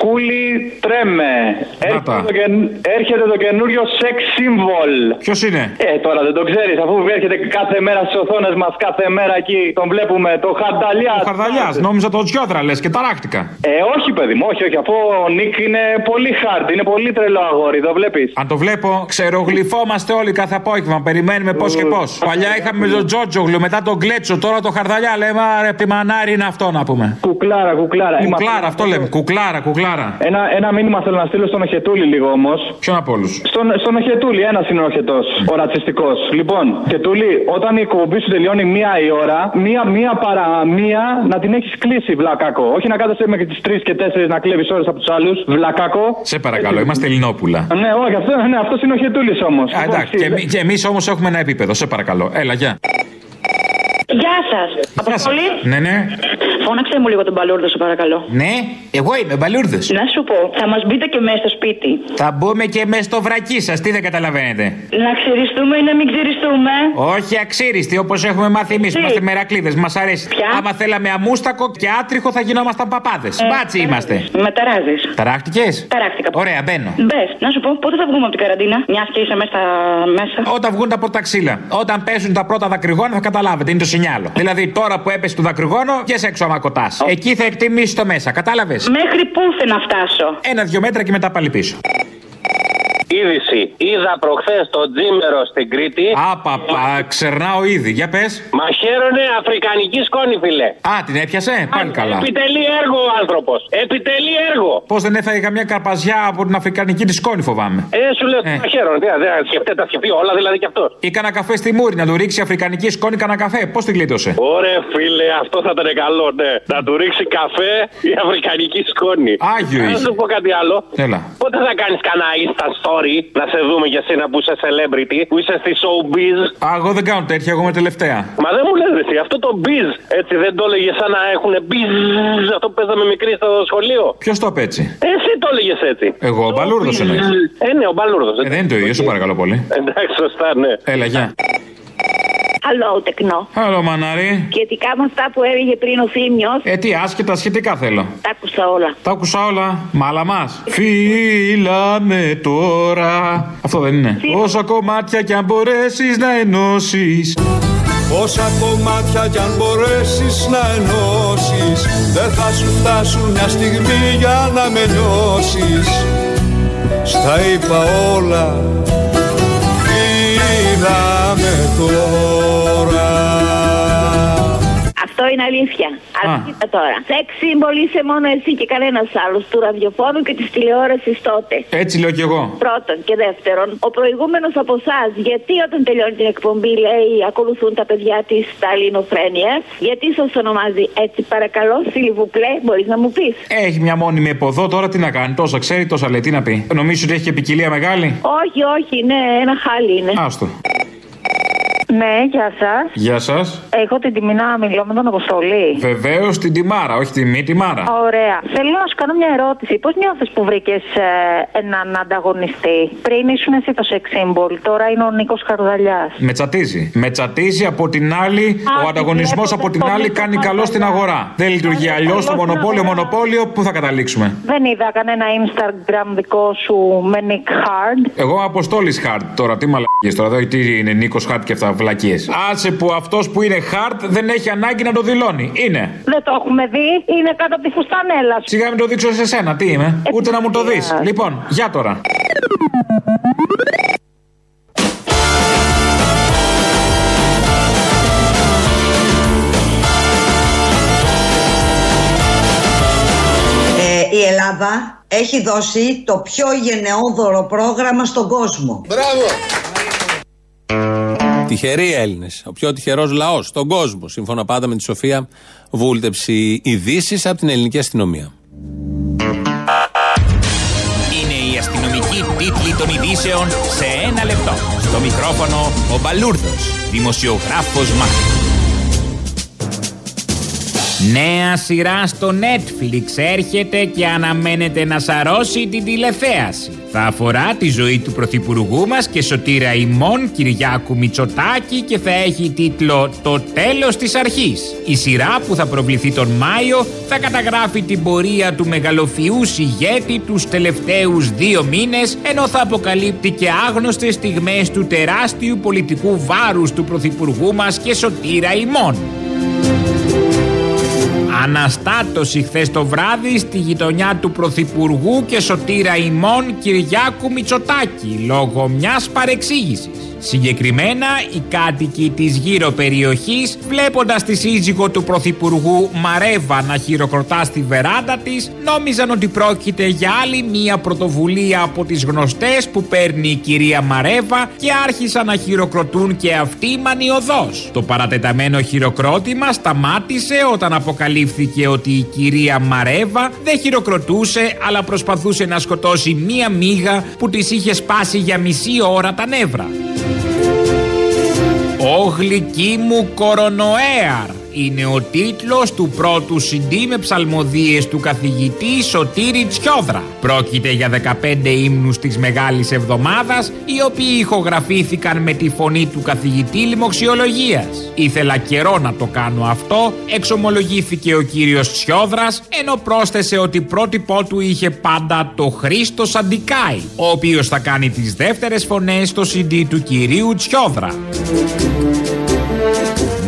Κούλι τρέμε. Έρχεται το, κεν... έρχεται το καινούριο sex symbol. Ποιος είναι; Ε, τώρα δεν το ξέρεις, αφού έρχεται κάθε μέρα στις οθόνες μας, κάθε μέρα εκεί τον βλέπουμε. Το Χαρδαλιά. Ο Χαρδαλιάς, νόμιζα το Τζιόδρα λες και ταράχτηκα. Ε, όχι, παιδί μου, όχι, όχι. Αφού ο Νίκ είναι πολύ hard, είναι πολύ τρελό αγόρι, το βλέπεις. Αν το βλέπω, ξερογλυφόμαστε όλοι κάθε απόγευμα. Περιμένουμε πώς και πώς. Παλιά είχαμε τον Τζότζογλου, μετά τον Γκλέτσο, τώρα το Χαρδαλιά. Λέμε, ρε, τι μανάρι είναι αυτό να πούμε. Κουκλάρα, κουκλάρα. Κουκλάρα, αυτό λέμε. Κουκλάρα, κουκλάρα. Ένα, ένα μήνυμα θέλω να στείλω στον Οχετούλη λίγο όμως. Ποιον από όλους; Στον, στον Οχετούλη, ένας είναι ο Οχετός. Ο ρατσιστικός. Λοιπόν, Οχετούλη, όταν η εκπομπή σου τελειώνει μία η ώρα, μία, μία παρά μία να την έχεις κλείσει, βλακάκο. Όχι να κάθεσαι μέχρι τις 3 και 4 να κλέβεις ώρες από τους άλλους, βλακάκο. Σε παρακαλώ, είμαστε Ελληνόπουλα. Ναι, όχι, αυτό, ναι, αυτός είναι ο Οχετούλης όμως. Εντάξει, και, και εμείς όμως έχουμε ένα επίπεδο, σε παρακαλώ. Έλα, γεια. Γεια σας. Αποστολή. Ναι, ναι. Φώναξε μου λίγο τον Μπαλούρδο, σε παρακαλώ. Ναι, εγώ είμαι Μπαλούρδος. Να σου πω, θα μας μπείτε και μέσα στο σπίτι. Θα μπούμε και μέσα στο βρακί σας, τι δεν καταλαβαίνετε; Να ξυριστούμε ή να μην ξυριστούμε; Όχι αξίριστοι, όπως έχουμε μάθει εμείς. Είμαστε μερακλείδες, μας αρέσει. Ποια; Άμα θέλαμε αμούστακο και άτριχο θα γινόμασταν παπάδες. Ε, Μπάτσι είμαστε. Με ταράζεις. Ταράχτηκες; Ταράχτηκα. Ωραία, μπαίνω. Μπες, να σου πω, πότε θα βγούμε από την καραντίνα, μιας και είσαι μέσα. μέσα; Όταν βγουν τα πρώτα ξύλα. Όταν πέσουν τα πρώτα δακρυγόνα θα καταλάβετε, είναι το σινιάλο. Δηλαδή τώρα που έπεσε το δακρυγόνο, και σε έξω άμα κοτάς. Εκεί θα εκτιμήσεις το μέσα, κατάλαβες; Μέχρι πού θα να φτάσω; Ένα-δυο μέτρα και μετά πάλι πίσω. Είδηση. Είδα προχθές τον Τζίμερο στην Κρήτη. Άπαπα, ξερνάω ήδη. Για πες. Μαχαίρωνε αφρικανική σκόνη, φιλέ. Α, την έπιασε. Πάλι καλά. Επιτελεί έργο ο άνθρωπος. Επιτελεί έργο. Πώς δεν έφαγε καμιά καρπαζιά από την αφρικανική της σκόνη, φοβάμαι. Ε, σου λέω ε. μαχαίρωνε. Τι, δεν σκεφτεί, τα σκεφτεί όλα δηλαδή κι αυτός. Ή κανένα καφέ στη μούρη να του ρίξει αφρικανική σκόνη κανένα καφέ. Πώς τη γλίτωσε; Ωραία, φίλε, αυτό θα ήταν καλό, ναι. Να του ρίξει καφέ η αφρικανική σκόνη. Άγιο Να σου πω κάτι άλλο. Έλα. Πότε θα κάνεις κανένα Insta story; Να σε δούμε για σένα που είσαι celebrity, που είσαι στη showbiz. Α, εγώ δεν κάνω τέτοια, εγώ είμαι τελευταία. Μα δεν μου λες εσύ, αυτό το biz, έτσι δεν το έλεγες σαν να έχουν biz, αυτό που παίζαμε μικρή στο σχολείο. Ποιος το έτσι; Εσύ το έλεγες έτσι. Εγώ, ο Μπαλούρδος εννοείς. Ε, ναι, ο Μπαλούρδος. Ε, δεν είναι το ίδιο, σε παρακαλώ πολύ. Εντάξει, σωστά, ναι. Έλα, γεια. Άλλο τεκνό. Άλλο μανάρι. Σχετικά με αυτά που έλεγε πριν ο Θήμιος. Ε, τι άσχετα σχετικά θέλω. Τα άκουσα όλα. Τα άκουσα όλα. Μάλα μας. Φύλαμε τώρα. Αυτό δεν είναι. Όσα κομμάτια κι αν μπορέσεις να ενώσεις. Όσα κομμάτια κι αν μπορέσεις να ενώσεις Δεν θα σου φτάσουν μια στιγμή για να με νιώσεις Στα είπα όλα Είδαμε τώρα είναι αλήθεια. Αλλά κοίτα τώρα. Σεξ σύμβολ είσαι μόνο εσύ και κανένας άλλος του ραδιοφώνου και της τηλεόρασης τότε. Έτσι λέω κι εγώ. Πρώτον και δεύτερον, ο προηγούμενος από εσάς, γιατί όταν τελειώνει την εκπομπή λέει ακολουθούν τα παιδιά της στα ελληνοφρένεια, γιατί σας ονομάζει έτσι παρακαλώ, Σιλιβουπλέ, μπορείς να μου πεις; Έχει μια μόνιμη εποδό τώρα τι να κάνει. Τόσα ξέρει, τόσα λέει, τι να πει. Νομίζω ότι έχει και ποικιλία μεγάλη; Όχι, όχι, ναι, ένα χάλι είναι. Άστο. Ναι, γεια σας. Γεια σας. Έχω την τιμή να μιλώ με τον Αποστολή. Βεβαίως την τιμάρα, όχι τη μη τιμάρα. Ωραία. Θέλω να σου κάνω μια ερώτηση. Πώς νιώθεις που βρήκες ε, έναν ανταγωνιστή; Πριν ήσουν εσύ το sex symbol, τώρα είναι ο Νίκος Χαρδαλιάς. Με τσατίζει. Με τσατίζει από την άλλη, ο ανταγωνισμός από την άλλη κάνει καλό στην αγορά. Δεν λειτουργεί αλλιώς το μονοπόλιο, μονοπόλιο, πού θα καταλήξουμε; Δεν είδα κανένα Instagram δικό σου με Nick Hard. Εγώ Αποστόλης Hard τώρα, τι μαλακίες τώρα, εδώ τι είναι Νίκος Hard και αυτά βλακίες. Άσε που αυτός που είναι hard δεν έχει ανάγκη να το δηλώνει. Είναι. Δεν το έχουμε δει. Είναι κάτω από τη φουστανέλα σου. Σιγά μην το δείξω σε σένα, τι είμαι; Ούτε να μου το δεις. Λοιπόν, για τώρα. Ε, η Ελλάδα έχει δώσει το πιο γενναιόδωρο πρόγραμμα στον κόσμο. Μπράβο! Τυχεροί Έλληνες. Ο πιο τυχερός λαός στον κόσμο. Σύμφωνα πάντα με τη Σοφία Βούλτεψη. Ειδήσεις από την ελληνική αστυνομία. Είναι η αστυνομική τίτλη των ειδήσεων σε ένα λεπτό. Στο μικρόφωνο ο Μπαλούρδος, δημοσιογράφος Μάρκος. Νέα σειρά στο Netflix έρχεται και αναμένεται να σαρώσει την τηλεθέαση. Θα αφορά τη ζωή του Πρωθυπουργού μας και σωτήρα ημών Κυριάκου Μητσοτάκη και θα έχει τίτλο «Το τέλος της αρχής». Η σειρά που θα προβληθεί τον Μάιο θα καταγράφει την πορεία του μεγαλοφιού ηγέτη τους τελευταίους δύο μήνες ενώ θα αποκαλύπτει και άγνωστες στιγμές του τεράστιου πολιτικού βάρους του Πρωθυπουργού μας και σωτήρα ημών. Αναστάτωση χθες το βράδυ στη γειτονιά του Πρωθυπουργού και σωτήρα ημών Κυριάκου Μητσοτάκη λόγω μιας παρεξήγησης. Συγκεκριμένα, οι κάτοικοι της γύρω περιοχής, βλέποντας τη σύζυγο του Πρωθυπουργού Μαρέβα να χειροκροτά στη βεράντα της, νόμιζαν ότι πρόκειται για άλλη μία πρωτοβουλία από τις γνωστές που παίρνει η κυρία Μαρέβα και άρχισαν να χειροκροτούν και αυτοί μανιωδώς. Το παρατεταμένο χειροκρότημα σταμάτησε όταν αποκαλύφθηκε ότι η κυρία Μαρέβα δεν χειροκροτούσε αλλά προσπαθούσε να σκοτώσει μία μύγα που της είχε σπάσει για μισή ώρα τα νεύρα. «Ο γλυκί μου κορονοέαρ» είναι ο τίτλος του πρώτου CD με ψαλμοδίες του καθηγητή Σωτήρη Τσιόδρα. Πρόκειται για 15 ύμνους της Μεγάλης Εβδομάδας, οι οποίοι ηχογραφήθηκαν με τη φωνή του καθηγητή λοιμοξιολογίας. Ήθελα καιρό να το κάνω αυτό, εξομολογήθηκε ο κύριος Τσιόδρας, ενώ πρόσθεσε ότι πρότυπό του είχε πάντα το Χρήστο Αντικάη, ο οποίος θα κάνει τις δεύτερες φωνές στο CD του κυρίου Τσιόδρα.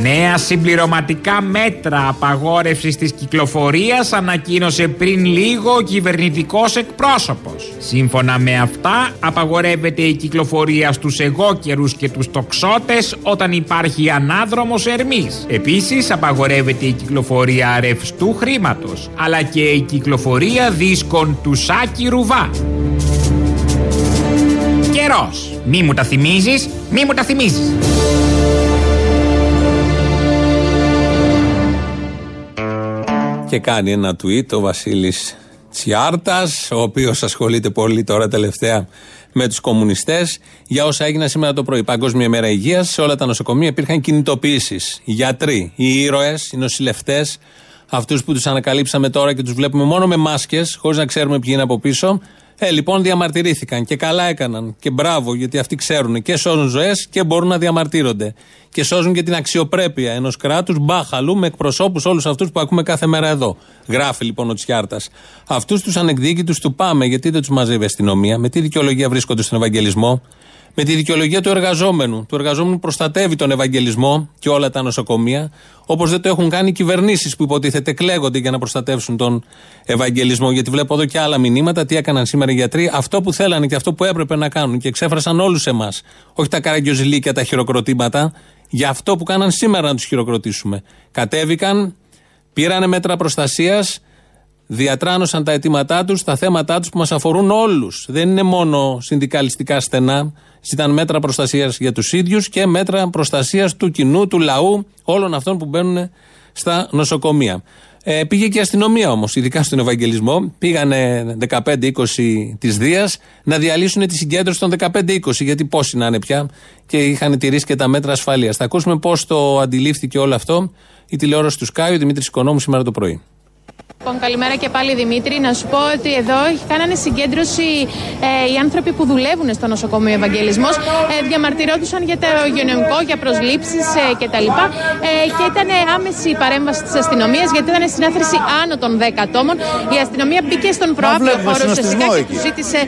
Νέα συμπληρωματικά μέτρα απαγόρευσης της κυκλοφορίας ανακοίνωσε πριν λίγο ο κυβερνητικός εκπρόσωπος. Σύμφωνα με αυτά, απαγορεύεται η κυκλοφορία στους εγώκερους και τους τοξότες όταν υπάρχει ανάδρομος ερμής. Επίσης, απαγορεύεται η κυκλοφορία ρευστού χρήματος, αλλά και η κυκλοφορία δίσκων του Σάκη Ρουβά. Καιρός. Μη μου τα θυμίζεις, μη μου τα θυμίζεις. Και κάνει ένα tweet ο Βασίλης Τσιάρτας, ο οποίος ασχολείται πολύ τώρα τελευταία με τους κομμουνιστές, για όσα έγιναν σήμερα το πρωί. Παγκόσμια ημέρα υγείας, σε όλα τα νοσοκομεία υπήρχαν κινητοποιήσει. Οι γιατροί, οι ήρωες, οι νοσηλευτές, αυτούς που τους ανακαλύψαμε τώρα και τους βλέπουμε μόνο με μάσκες, χωρίς να ξέρουμε ποιοι είναι από πίσω, ε, λοιπόν, διαμαρτυρήθηκαν και καλά έκαναν. Και μπράβο, γιατί αυτοί ξέρουν και σώζουν ζωές και μπορούν να διαμαρτύρονται. Και σώζουν και την αξιοπρέπεια ενός κράτους μπάχαλου με εκπροσώπους όλους αυτούς που ακούμε κάθε μέρα εδώ. Γράφει λοιπόν ο Τσιάρτας. Αυτούς τους ανεκδίκητους του πάμε, γιατί δεν τους μαζεύει η αστυνομία, με τι δικαιολογία βρίσκονται στον Ευαγγελισμό, με τη δικαιολογία του εργαζόμενου. Του εργαζόμενου προστατεύει τον Ευαγγελισμό και όλα τα νοσοκομεία, όπως δεν το έχουν κάνει οι κυβερνήσεις που υποτίθεται κλαίγονται για να προστατεύσουν τον Ευαγγελισμό. Γιατί βλέπω εδώ και άλλα μηνύματα, τι έκαναν σήμερα οι γιατροί, αυτό που θέλανε και αυτό που έπρεπε να κάνουν και εξέφρασαν όλους εμάς. Όχι τα καραγκιοζηλίκια, τα χειροκροτήματα, για αυτό που κάναν σήμερα να τους χειροκροτήσουμε. Κατέβηκαν, πήρανε μέτρα προστασίας, διατράνωσαν τα αιτήματά τους, τα θέματα τους που μας αφορούν όλους. Δεν είναι μόνο συνδικαλιστικά στενά. Ζητάν μέτρα προστασίας για τους ίδιους και μέτρα προστασίας του κοινού, του λαού, όλων αυτών που μπαίνουν στα νοσοκομεία. Ε, πήγε και η αστυνομία όμως, ειδικά στον Ευαγγελισμό. Πήγανε 15-20 της Δίας να διαλύσουν τη συγκέντρωση των 15-20, γιατί πόσοι να είναι πια και είχαν τηρήσει και τα μέτρα ασφαλεία. Θα ακούσουμε πώς το αντιλήφθηκε όλο αυτό η τηλεόραση του Σκάιου, Δημήτρης Οικονόμου, σήμερα το πρωί. Λοιπόν, καλημέρα και πάλι Δημήτρη. Να σου πω ότι εδώ κάνανε συγκέντρωση ε, οι άνθρωποι που δουλεύουν στο νοσοκομείο Ευαγγελισμός. Ε, διαμαρτυρόντουσαν για το υγειονομικό, για προσλήψεις ε, κτλ. Ε, και ήταν άμεση η παρέμβαση της αστυνομίας γιατί ήταν συνάθρηση άνω των 10 ατόμων. Η αστυνομία μπήκε στον προάπλιο χώρο ουσιαστικά και του ζήτησε.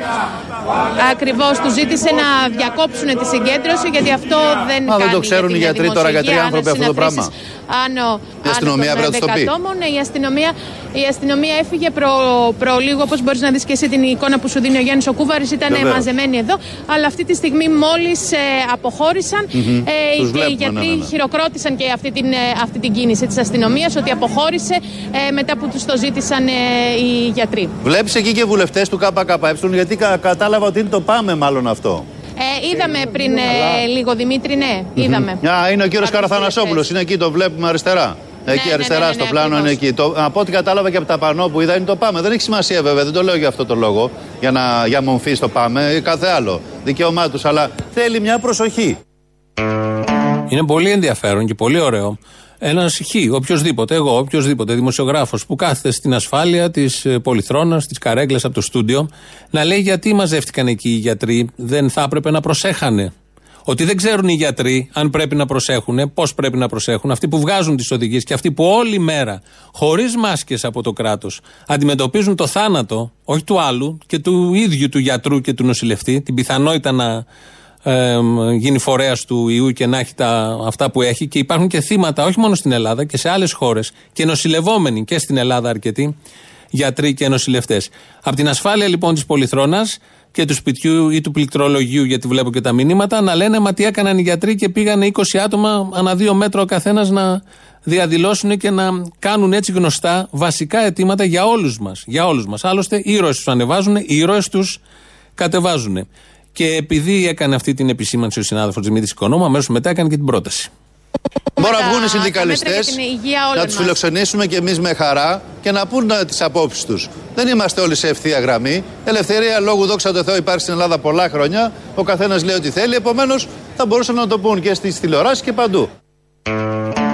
Ακριβώς, του ζήτησε να διακόψουν τη συγκέντρωση γιατί αυτό δεν Μα δεν το ξέρουν οι γιατροί τώρα, γιατροί άνθρωποι αυτό το πράγμα. Άνω, η αστυνομία άνω πρέπει να το πει. Η αστυνομία η αστυνομία έφυγε προ, προ λίγο, όπως μπορείς να δεις και εσύ την εικόνα που σου δίνει ο Γιάννης ο Κούβαρης. Ήταν Βεβαίως. μαζεμένοι εδώ. Αλλά αυτή τη στιγμή μόλις ε, αποχώρησαν Μμμ. ε, Τους και βλέπουμε, οι γιατροί ναι, ναι, ναι. χειροκρότησαν και αυτή την, ε, αυτή την κίνηση της αστυνομίας ότι αποχώρησε ε, μετά που τους το ζήτησαν ε, οι γιατροί. Βλέπεις εκεί και βουλευτές του ΚΚΕ, γιατί κα- κατάλαβα ότι είναι το πάμε μάλλον αυτό. Ε, είδαμε πριν ε, λίγο, Δημήτρη, ναι, είδαμε. Α, είναι ο κύριος Καραθανασόπουλος, είναι εκεί, το βλέπουμε αριστερά. Εκεί ναι, αριστερά ναι, ναι, στο ναι, πλάνο είναι ακριβώς. εκεί. Το, από ό,τι κατάλαβα και από τα πανό που είδα είναι το πάμε. Δεν έχει σημασία βέβαια, δεν το λέω για αυτό το λόγο, για, να, για μομφή στο πάμε ή κάθε άλλο. Δικαίωμά τους, αλλά θέλει μια προσοχή. Είναι πολύ ενδιαφέρον και πολύ ωραίο Ένας χ, οποιοδήποτε, εγώ, οποιοδήποτε δημοσιογράφος που κάθεται στην ασφάλεια της ε, Πολυθρόνας, της Καρέγκλα από το στούντιο, να λέει γιατί μαζεύτηκαν εκεί οι γιατροί, δεν θα έπρεπε να προσέχανε. Ότι δεν ξέρουν οι γιατροί αν πρέπει να προσέχουν, πώς πρέπει να προσέχουν, αυτοί που βγάζουν τις οδηγίες και αυτοί που όλη μέρα, χωρίς μάσκες από το κράτος, αντιμετωπίζουν το θάνατο, όχι του άλλου, και του ίδιου του γιατρού και του νοσηλευτή, την πιθανότητα να ε, γίνει φορέας του ιού και να έχει τα, αυτά που έχει. Και υπάρχουν και θύματα, όχι μόνο στην Ελλάδα και σε άλλες χώρες, και νοσηλευόμενοι και στην Ελλάδα αρκετοί, γιατροί και νοσηλευτές. Από την ασφάλεια λοιπόν της Πολυθρόνας και του σπιτιού ή του πληκτρολογίου, γιατί βλέπω και τα μηνύματα, να λένε Μα τι έκαναν οι γιατροί και πήγαν 20 άτομα ανά δύο μέτρα ο καθένας να διαδηλώσουν και να κάνουν έτσι γνωστά βασικά αιτήματα για όλους μας. Για όλους μας. Άλλωστε, ήρωες τους ανεβάζουν, ήρωες τους κατεβάζουν. Και επειδή έκανε αυτή την επισήμανση ο συνάδελφος Δημήτρης Οικονόμου, αμέσως μετά έκανε και την πρόταση. Μπορεί να βγουν οι συνδικαλιστές, να τους φιλοξενήσουμε και εμείς με χαρά και να πούν τις απόψεις τους. Δεν είμαστε όλοι σε ευθεία γραμμή. Ελευθερία λόγου, δόξα τω Θεώ, υπάρχει στην Ελλάδα πολλά χρόνια. Ο καθένας λέει ό,τι θέλει. Επομένως, θα μπορούσαν να το πούν και στις τηλεοράσεις και παντού.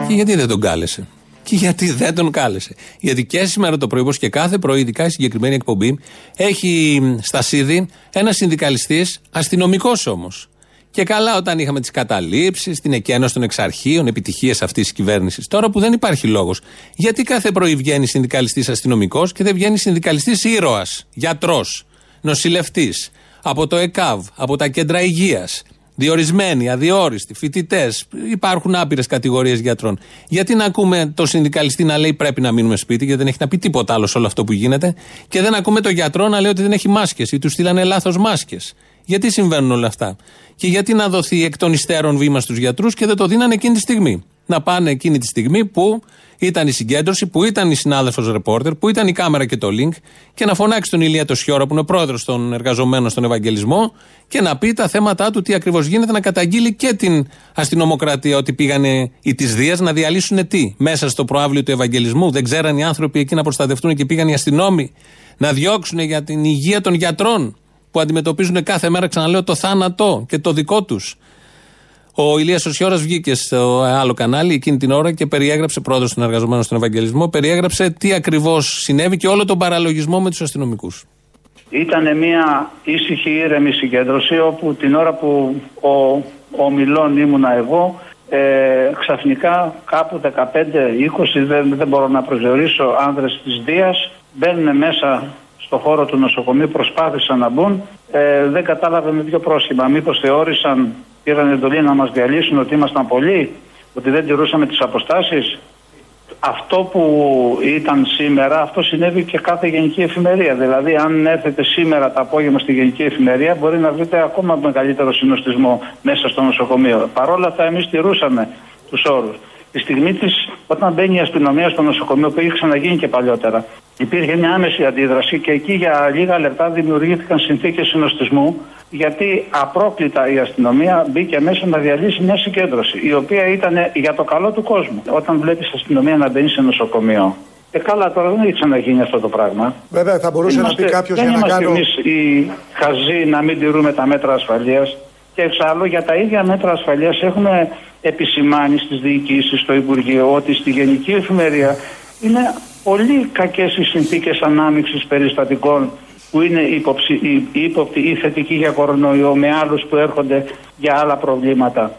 Και γιατί δεν τον κάλεσε; Και γιατί δεν τον κάλεσε; Γιατί και σήμερα το πρωί, και κάθε πρωί, ειδικά η συγκεκριμένη εκπομπή, έχει στα ΣΥΔΗ ένας συνδικαλιστής, αστυνομικός όμως. Και καλά όταν είχαμε τις καταλήψεις, την εκένωση των εξαρχείων, επιτυχίες αυτής της κυβέρνησης. Τώρα που δεν υπάρχει λόγος. Γιατί κάθε πρωί βγαίνει συνδικαλιστής αστυνομικός και δεν βγαίνει συνδικαλιστής ήρωας, γιατρός, νοσηλευτής, από το ΕΚΑΒ, από τα κέντρα υγείας, διορισμένοι, αδιόριστοι, φοιτητές. Υπάρχουν άπειρες κατηγορίες γιατρών. Γιατί να ακούμε το συνδικαλιστή να λέει πρέπει να μείνουμε σπίτι, γιατί δεν έχει να πει τίποτα άλλο σε όλο αυτό που γίνεται, και δεν ακούμε το γιατρό να λέει ότι δεν έχει μάσκες ή τους στείλανε λάθος μάσκες. Γιατί συμβαίνουν όλα αυτά; Και γιατί να δοθεί εκ των υστέρων βήμα στους γιατρούς και δεν το δίνανε εκείνη τη στιγμή; Να πάνε εκείνη τη στιγμή που ήταν η συγκέντρωση, που ήταν η συνάδελφος ρεπόρτερ, που ήταν η κάμερα και το link και να φωνάξει τον Ηλία το Σιώρα που είναι πρόεδρος των εργαζομένων στον Ευαγγελισμό και να πει τα θέματα του, τι ακριβώς γίνεται, να καταγγείλει και την αστυνομοκρατία ότι πήγανε οι της Δίας να διαλύσουν τι. Μέσα στο προάβλιο του Ευαγγελισμού δεν ξέραν οι άνθρωποι εκεί να προστατευτούν και πήγαν οι αστυνόμοι να διώξουν για την υγεία των γιατρών που αντιμετωπίζουν κάθε μέρα, ξαναλέω, το θάνατο και το δικό τους. Ο Ηλίας Οσιόρα βγήκε στο άλλο κανάλι εκείνη την ώρα και περιέγραψε, πρόεδρος των εργαζομένων στον Ευαγγελισμό, περιέγραψε τι ακριβώς συνέβη και όλο τον παραλογισμό με τους αστυνομικούς. Ήταν μια ήσυχη, ήρεμη συγκέντρωση όπου την ώρα που ο, ο Μιλών ήμουνα εγώ, ε, ξαφνικά κάπου 15-20, δεν, δεν μπορώ να προσδιορίσω άνδρες της Δίας, μπαίνουν μέσα στο χώρο του νοσοκομείου, προσπάθησαν να μπουν, ε, δεν κατάλαβε με ποιο πρόσχημα. Μήπως θεώρησαν πήραν εντολή να μας διαλύσουν ότι ήμασταν πολλοί, ότι δεν τηρούσαμε τις αποστάσεις. Αυτό που ήταν σήμερα, αυτό συνέβη και κάθε γενική εφημερία. Δηλαδή, αν έρθετε σήμερα το απόγευμα στη γενική εφημερία, μπορεί να βρείτε ακόμα μεγαλύτερο συνοστισμό μέσα στο νοσοκομείο. Παρ' όλα αυτά, εμείς τηρούσαμε τους όρους. Τη στιγμή της, όταν μπαίνει η αστυνομία στο νοσοκομείο, που είχε ξαναγίνει και παλιότερα, υπήρχε μια άμεση αντίδραση και εκεί για λίγα λεπτά δημιουργήθηκαν συνθήκες συνοστισμού γιατί απρόκλητα η αστυνομία μπήκε μέσα να διαλύσει μια συγκέντρωση, η οποία ήταν για το καλό του κόσμου. Όταν βλέπεις αστυνομία να μπαίνει σε νοσοκομείο, ε, καλά, τώρα δεν έχει ξαναγίνει αυτό το πράγμα. Βέβαια, θα μπορούσε είμαστε, να πει κάποιος για να κάνω. Δεν είμαστε εμείς οι χαζοί να μην τηρούμε τα μέτρα ασφαλείας. Και εξάλλου για τα ίδια μέτρα ασφαλείας έχουμε επισημάνει στις διοικήσεις, στο Υπουργείο, ότι στη Γενική Εφημερία είναι πολύ κακές οι συνθήκες ανάμειξης περιστατικών που είναι ύποπτοι ή θετικοί για κορονοϊό με άλλους που έρχονται για άλλα προβλήματα.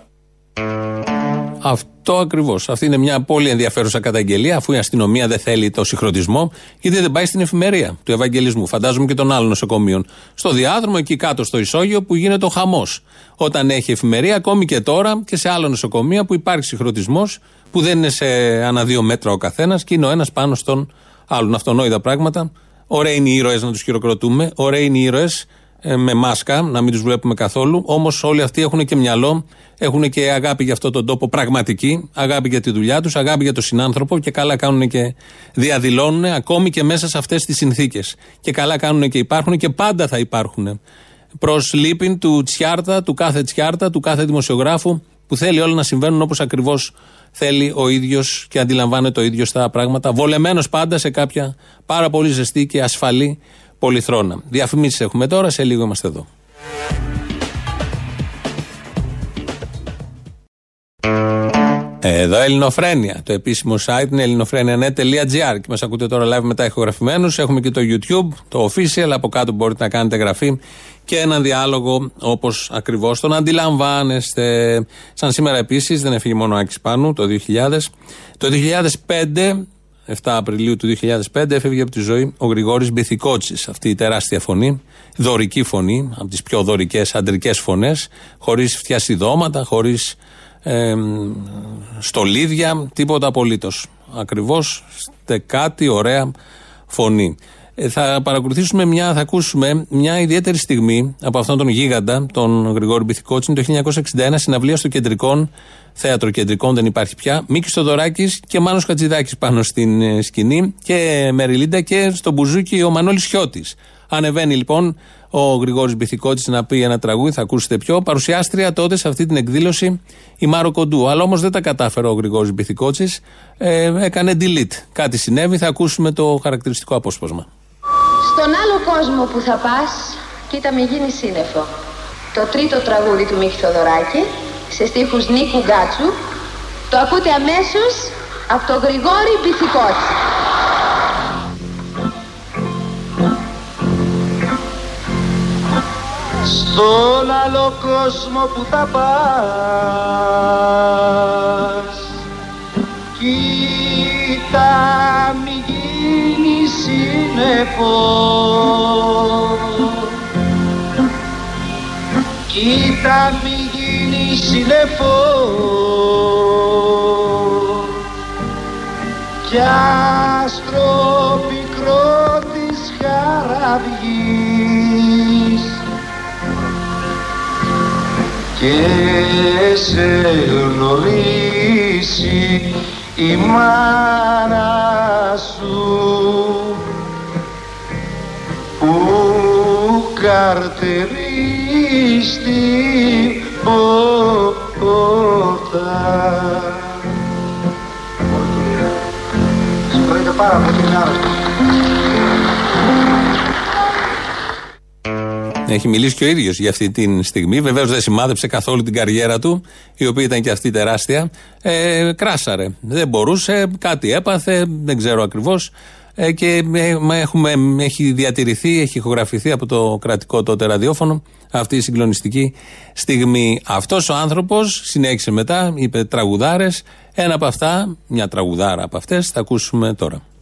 Αυτό ακριβώς. Αυτή είναι μια πολύ ενδιαφέρουσα καταγγελία, αφού η αστυνομία δεν θέλει το συγχρονισμό, γιατί δεν πάει στην εφημερία του Ευαγγελισμού. Φαντάζομαι και των άλλων νοσοκομείων. Στο διάδρομο, εκεί κάτω στο Ισόγειο, που γίνεται ο χαμός. Όταν έχει εφημερία, ακόμη και τώρα και σε άλλα νοσοκομεία που υπάρχει συγχρονισμός, που δεν είναι σε ανά δύο μέτρα ο καθένας και είναι ο ένας πάνω στον άλλον. Αυτονόητα πράγματα. Ωραίοι είναι οι ήρωες να τους χειροκροτούμε. Ωραίοι είναι οι ήρωες ε, με μάσκα, να μην τους βλέπουμε καθόλου. Όμως όλοι αυτοί έχουν και μυαλό, έχουν και αγάπη για αυτόν τον τόπο πραγματική, αγάπη για τη δουλειά τους, αγάπη για τον συνάνθρωπο και καλά κάνουν και διαδηλώνουν ακόμη και μέσα σε αυτές τις συνθήκες. Και καλά κάνουν και υπάρχουν και πάντα θα υπάρχουν. Προς λύπην του Τσιάρτα, του κάθε Τσιάρτα, του κάθε δημοσιογράφου που θέλει όλα να συμβαίνουν όπως ακριβώς θέλει ο ίδιος και αντιλαμβάνεται ο ίδιος τα πράγματα. Βολεμένος πάντα σε κάποια πάρα πολύ ζεστή και ασφαλή πολυθρόνα. Διαφημίσεις έχουμε τώρα, σε λίγο είμαστε εδώ. Εδώ Ελληνοφρένια. Το επίσημο site είναι ελληνοφρένια.net.gr και μας ακούτε τώρα live μετά ηχογραφημένους. Έχουμε και το YouTube, το official. Από κάτω μπορείτε να κάνετε εγγραφή και έναν διάλογο όπως ακριβώς τον αντιλαμβάνεστε. Σαν σήμερα επίσης δεν έφυγε μόνο ο Άκης Πάνου το 2000. Το 2005 7 Απριλίου του 2005 έφευγε από τη ζωή ο Γρηγόρης Μπιθικότσης. Αυτή η τεράστια φωνή, δωρική φωνή, από τις πιο δωρικές αντρικές φωνές, χωρίς φτιασιδώματα, χωρίς ε, στολίδια, τίποτα απολύτως. Ακριβώς στεκάτη, ωραία φωνή. Ε, θα παρακολουθήσουμε μια, θα ακούσουμε μια ιδιαίτερη στιγμή από αυτόν τον γίγαντα, τον Γρηγόρη Μπιθικότσιν, το 1961 συναυλία στο κεντρικό θέατρο κεντρικών, δεν υπάρχει πια. Μίκης Στοδωράκη και Μάνος Χατζηδάκης πάνω στην ε, σκηνή και Μεριλίντα και στο μπουζούκι ο Μανώλης Χιώτης. Ανεβαίνει λοιπόν ο Γρηγόρης Μπιθικότη να πει ένα τραγούδι, θα ακούσετε πιο. Παρουσιάστρια τότε σε αυτή την εκδήλωση η Μάρο Κοντού. Αλλά όμως δεν τα κατάφερε ο Γρηγόρης Μπιθικότη. Ε, έκανε delete. Κάτι συνέβη, θα ακούσουμε το χαρακτηριστικό απόσπασμα. Στον άλλο κόσμο που θα πας, κοίτα μη γίνεις σύννεφο. Το τρίτο τραγούδι του Μίχη Θοδωράκη, σε στίχους Νίκου Γκάτσου, το ακούτε αμέσως από τον Γρηγόρη Μπιθικότη. Στον άλλο κόσμο που θα πας, κοίτα μη σύννεφο Κοίτα μη γίνει σύννεφο κι άστρο πικρό της χαραυγής. Και σε γνωρίσει η μάνα σου που καρτερεί στην πόρτα. Συγχωρείτε πάρα πολύ, είναι Έχει μιλήσει και ο ίδιος για αυτή τη στιγμή. Βεβαίως δεν σημάδεψε καθόλου την καριέρα του, η οποία ήταν και αυτή τεράστια. Ε, κράσαρε. Δεν μπορούσε, κάτι έπαθε, δεν ξέρω ακριβώς. Ε, και έχουμε, έχει διατηρηθεί, έχει ηχογραφηθεί από το κρατικό τότε ραδιόφωνο αυτή η συγκλονιστική στιγμή. Αυτός ο άνθρωπος συνέχισε μετά, είπε τραγουδάρες. Ένα από αυτά, μια τραγουδάρα από αυτές, θα ακούσουμε τώρα.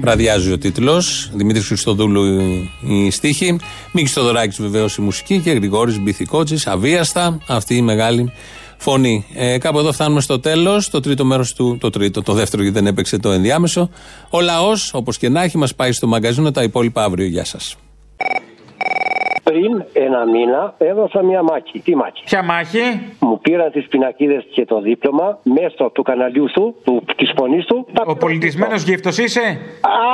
Βραδιάζει ο τίτλος. Δημήτρης Χριστοδούλου η στίχη. Μίκης Στοδωράκη βεβαίως η μουσική και Γρηγόρης Μπιθικότσης. Αβίαστα αυτή η μεγάλη φωνή. Ε, κάπου εδώ φτάνουμε στο τέλος. Το τρίτο μέρος του. Το τρίτο, το δεύτερο γιατί δεν έπαιξε το ενδιάμεσο. Ο λαός, όπως και να έχει, μας πάει στο μαγκαζίνο. Τα υπόλοιπα αύριο. Γεια σας. Πριν ένα μήνα έδωσα μια μάχη. Τι μάχη; Ποια μάχη; Μου πήραν τις πινακίδες και το δίπλωμα μέσω του καναλιού σου, του, της φωνής του. Ο πολιτισμένος γύφτος είσαι;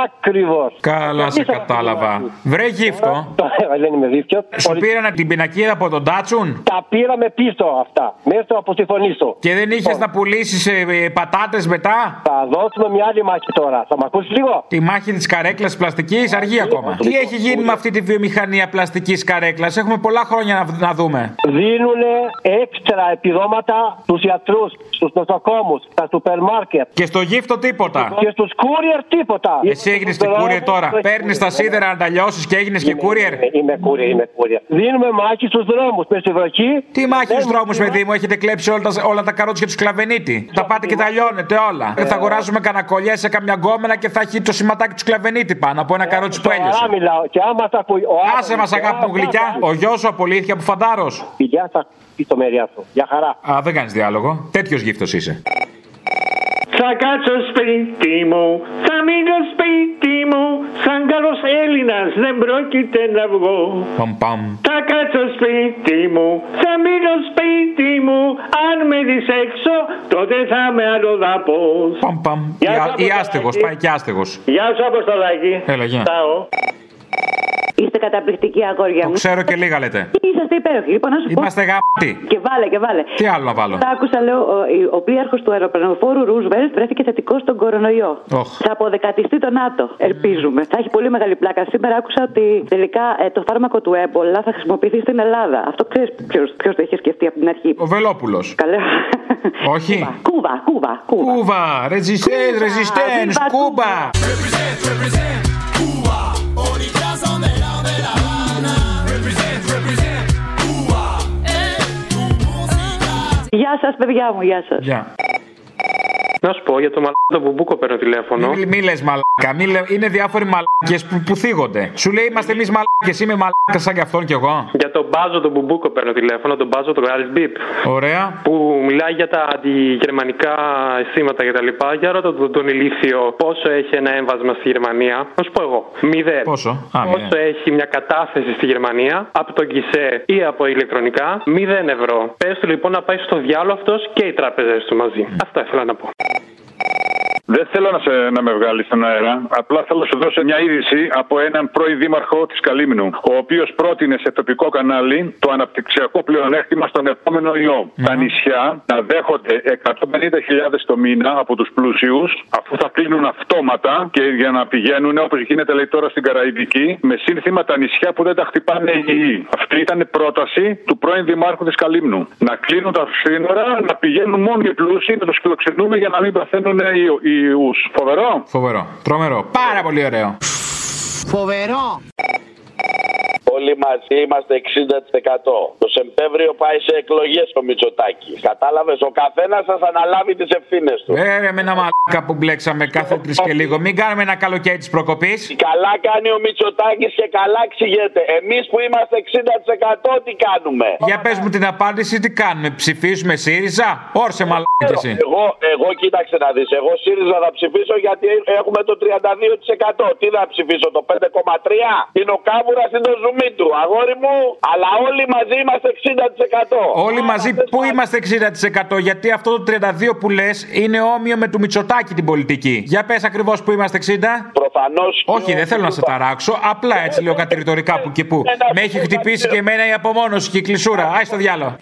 Ακριβώς. Καλά, σε κατάλαβα. Βρε γύφτο. Δεν είμαι δίσκιο. Σου πήραν την πινακίδα από τον Τάτσουν; Τα πήραμε πίσω αυτά. Μέσα από τη φωνή σου. Και δεν είχες να πουλήσεις ε, πατάτες μετά; Θα δώσουμε μια άλλη μάχη τώρα. Θα με ακούσεις λίγο; Τη μάχη της καρέκλας πλαστικής αργεί ακόμα. Τι έχει γίνει με αυτή τη βιομηχανία πλαστικής καρέκλας. Έχουμε πολλά χρόνια να, να δούμε. Δίνουν έξτρα επιδόματα στους γιατρούς, στους νοσοκόμους, στα σούπερ μάρκετ. Και στο γύφτο τίποτα. Και στους courier τίποτα. Εσύ έγινες και courier τώρα. Παίρνεις τα σίδερα να τα λιώσεις και έγινες και courier; Είμαι courier, είμαι courier. Δίνουμε μάχη στους δρόμους με στη βροχή. Τι μάχη στους δρόμους, παιδί μου, έχετε κλέψει όλα τα, όλα τα καρότσια του σκλαβενίτη; Τα πάτε και τα λιώνετε όλα. Ε. Θα αγοράζουμε κανακολιές σε καμιά γκόμενα και θα έχει το σηματάκι του σκλαβενίτη πάνω από ένα καρότσι που έλειωσε. Σοβαρά μιλάω. Και άμα θα ακούει. ο Άσε άνθρωπος- μας, αγάπη μου γλυκιά. Ο γιος σου απολύθηκε από φαντάρος. Γεια σας, ιστομεριά σου. Για χαρά. Α, δεν κάνεις διάλογο. Τέτοιος γύφτος είσαι. Θα κάτσω σπίτι μου, θα μείνω σπίτι μου, σαν καλός Έλληνας δεν πρόκειται να βγω. Παμ παμ. Θα κάτσω σπίτι μου, θα μείνω σπίτι μου, αν με δεις έξω, τότε θα είμαι αλλοδαπός. Παμ παμ. Γεια Ή, σου, ή Αποστολάκη. άστεγος, πάει και άστεγος. Γεια σου Αποστολάκη. Έλα, γεια. Τσάω. Είστε καταπληκτική αγόρια Το μου. ξέρω και λίγα λέτε. Είσαστε υπέροχοι. Λοιπόν, να σου πω. Είμαστε γάμπτοι. Και βάλε, και βάλε. Τι άλλο να βάλω; Τα άκουσα, λέω, ο, ο πλοίαρχος του αεροπλανοφόρου Ρούσβελτ βρέθηκε θετικός στον κορονοϊό. Οχ. Θα αποδεκατιστεί το ΝΑΤΟ, ελπίζουμε. Θα έχει πολύ μεγάλη πλάκα. Σήμερα άκουσα ότι τελικά ε, το φάρμακο του έμπολα θα χρησιμοποιηθεί στην Ελλάδα. Αυτό ξέρεις ποιος το είχε σκεφτεί από την αρχή. Ο Βελόπουλος. Καλέ. Όχι. Κούβα, κούβα, κούβα. Κούβα, resistance, resistance, Viva Κούβα. Γεια σας, παιδιά μου, γεια σας. Γεια. Να σου πω για το μαλάκα που μπούκο παίρνω τηλέφωνο. Μη, μη λες μαλάκα. Μη λε- είναι διάφοροι μαλάκες που, που θίγονται. Σου λέει είμαστε εμείς μαλάκες. Είμαι μαλάκα σαν και αυτόν κι εγώ. Για τον Μπάζο τον Μπουμπούκο παίρνω τηλέφωνο, τον Μπάζο τον Γκάλ Μπίπ. Ωραία. Που μιλάει για τα αντιγερμανικά αισθήματα κτλ. Για ρώτα τον, τον ηλίθιο πόσο έχει ένα έμβασμα στη Γερμανία; Να σου πω εγώ. Μηδέν. Πόσο; Α, Πόσο μηδέν. έχει μια κατάθεση στη Γερμανία; Από τον Κισέ ή από ηλεκτρονικά; Μηδέν ευρώ. Πες του λοιπόν να πάει στο διάλογο αυτός και οι τράπεζες του μαζί. Αυτά ήθελα να πω. Δεν θέλω να, σε, να με βγάλεις στον αέρα. Απλά θέλω να σου δώσω μια είδηση από έναν πρώην δήμαρχο της Καλύμνου, ο οποίος πρότεινε σε τοπικό κανάλι το αναπτυξιακό πλεονέκτημα στον επόμενο ιό. Τα νησιά να δέχονται 150.000 το μήνα από τους πλούσιους, αφού θα κλείνουν αυτόματα και για να πηγαίνουν όπως γίνεται λέει τώρα στην Καραϊβική, με σύνθημα τα νησιά που δεν τα χτυπάνε οι ιοί. Αυτή ήταν πρόταση του πρώην δημάρχου της Καλύμνου. Να κλείνουν τα σύνορα, να πηγαίνουν μόνο οι πλούσιοι, να τους φιλοξενούμε για να μην παθαίνουν οι οι ιούς. Φοβερό. Φοβερό. Τρομερό. Πάρα πολύ ωραίο. Φοβερό. Όλοι μαζί είμαστε 60%. Το Σεπτέμβριο πάει σε εκλογές ο Μητσοτάκη. Κατάλαβες, ο καθένας θα αναλάβει τις ευθύνες του. Ε, ρε, με ένα μαλάκα που μπλέξαμε κάθε τρεις και λίγο. Μην κάνουμε ένα καλοκαίρι της προκοπής. Καλά κάνει ο Μητσοτάκης και καλά εξηγείται. Εμείς που είμαστε 60% τι κάνουμε; Για πες μου την απάντηση, τι κάνουμε. Ψηφίσουμε ΣΥΡΙΖΑ; Όρσε μαλάκα κι εσύ. Εγώ, εγώ κοίταξε να δεις. Εγώ ΣΥΡΙΖΑ θα ψηφίσω γιατί έχουμε το 32%. Τι θα ψηφίσω, το 5,3%. Είναι ο Κάβουρας, είναι το ζουμί; Του. Αγόρι μου, αλλά όλοι μαζί είμαστε 60%. Όλοι μαζί πού είμαστε 60% γιατί αυτό το 32 που λες είναι όμοιο με του Μητσοτάκη την πολιτική. Για πες ακριβώς που είμαστε 60. Προφανώς. Όχι, δεν θέλω να σε ταράξω. Απλά έτσι λέω κατηρητορικά που και που. Με έχει χτυπήσει και εμένα η απομόνωση και η κλεισούρα. Άι στο διάλογο.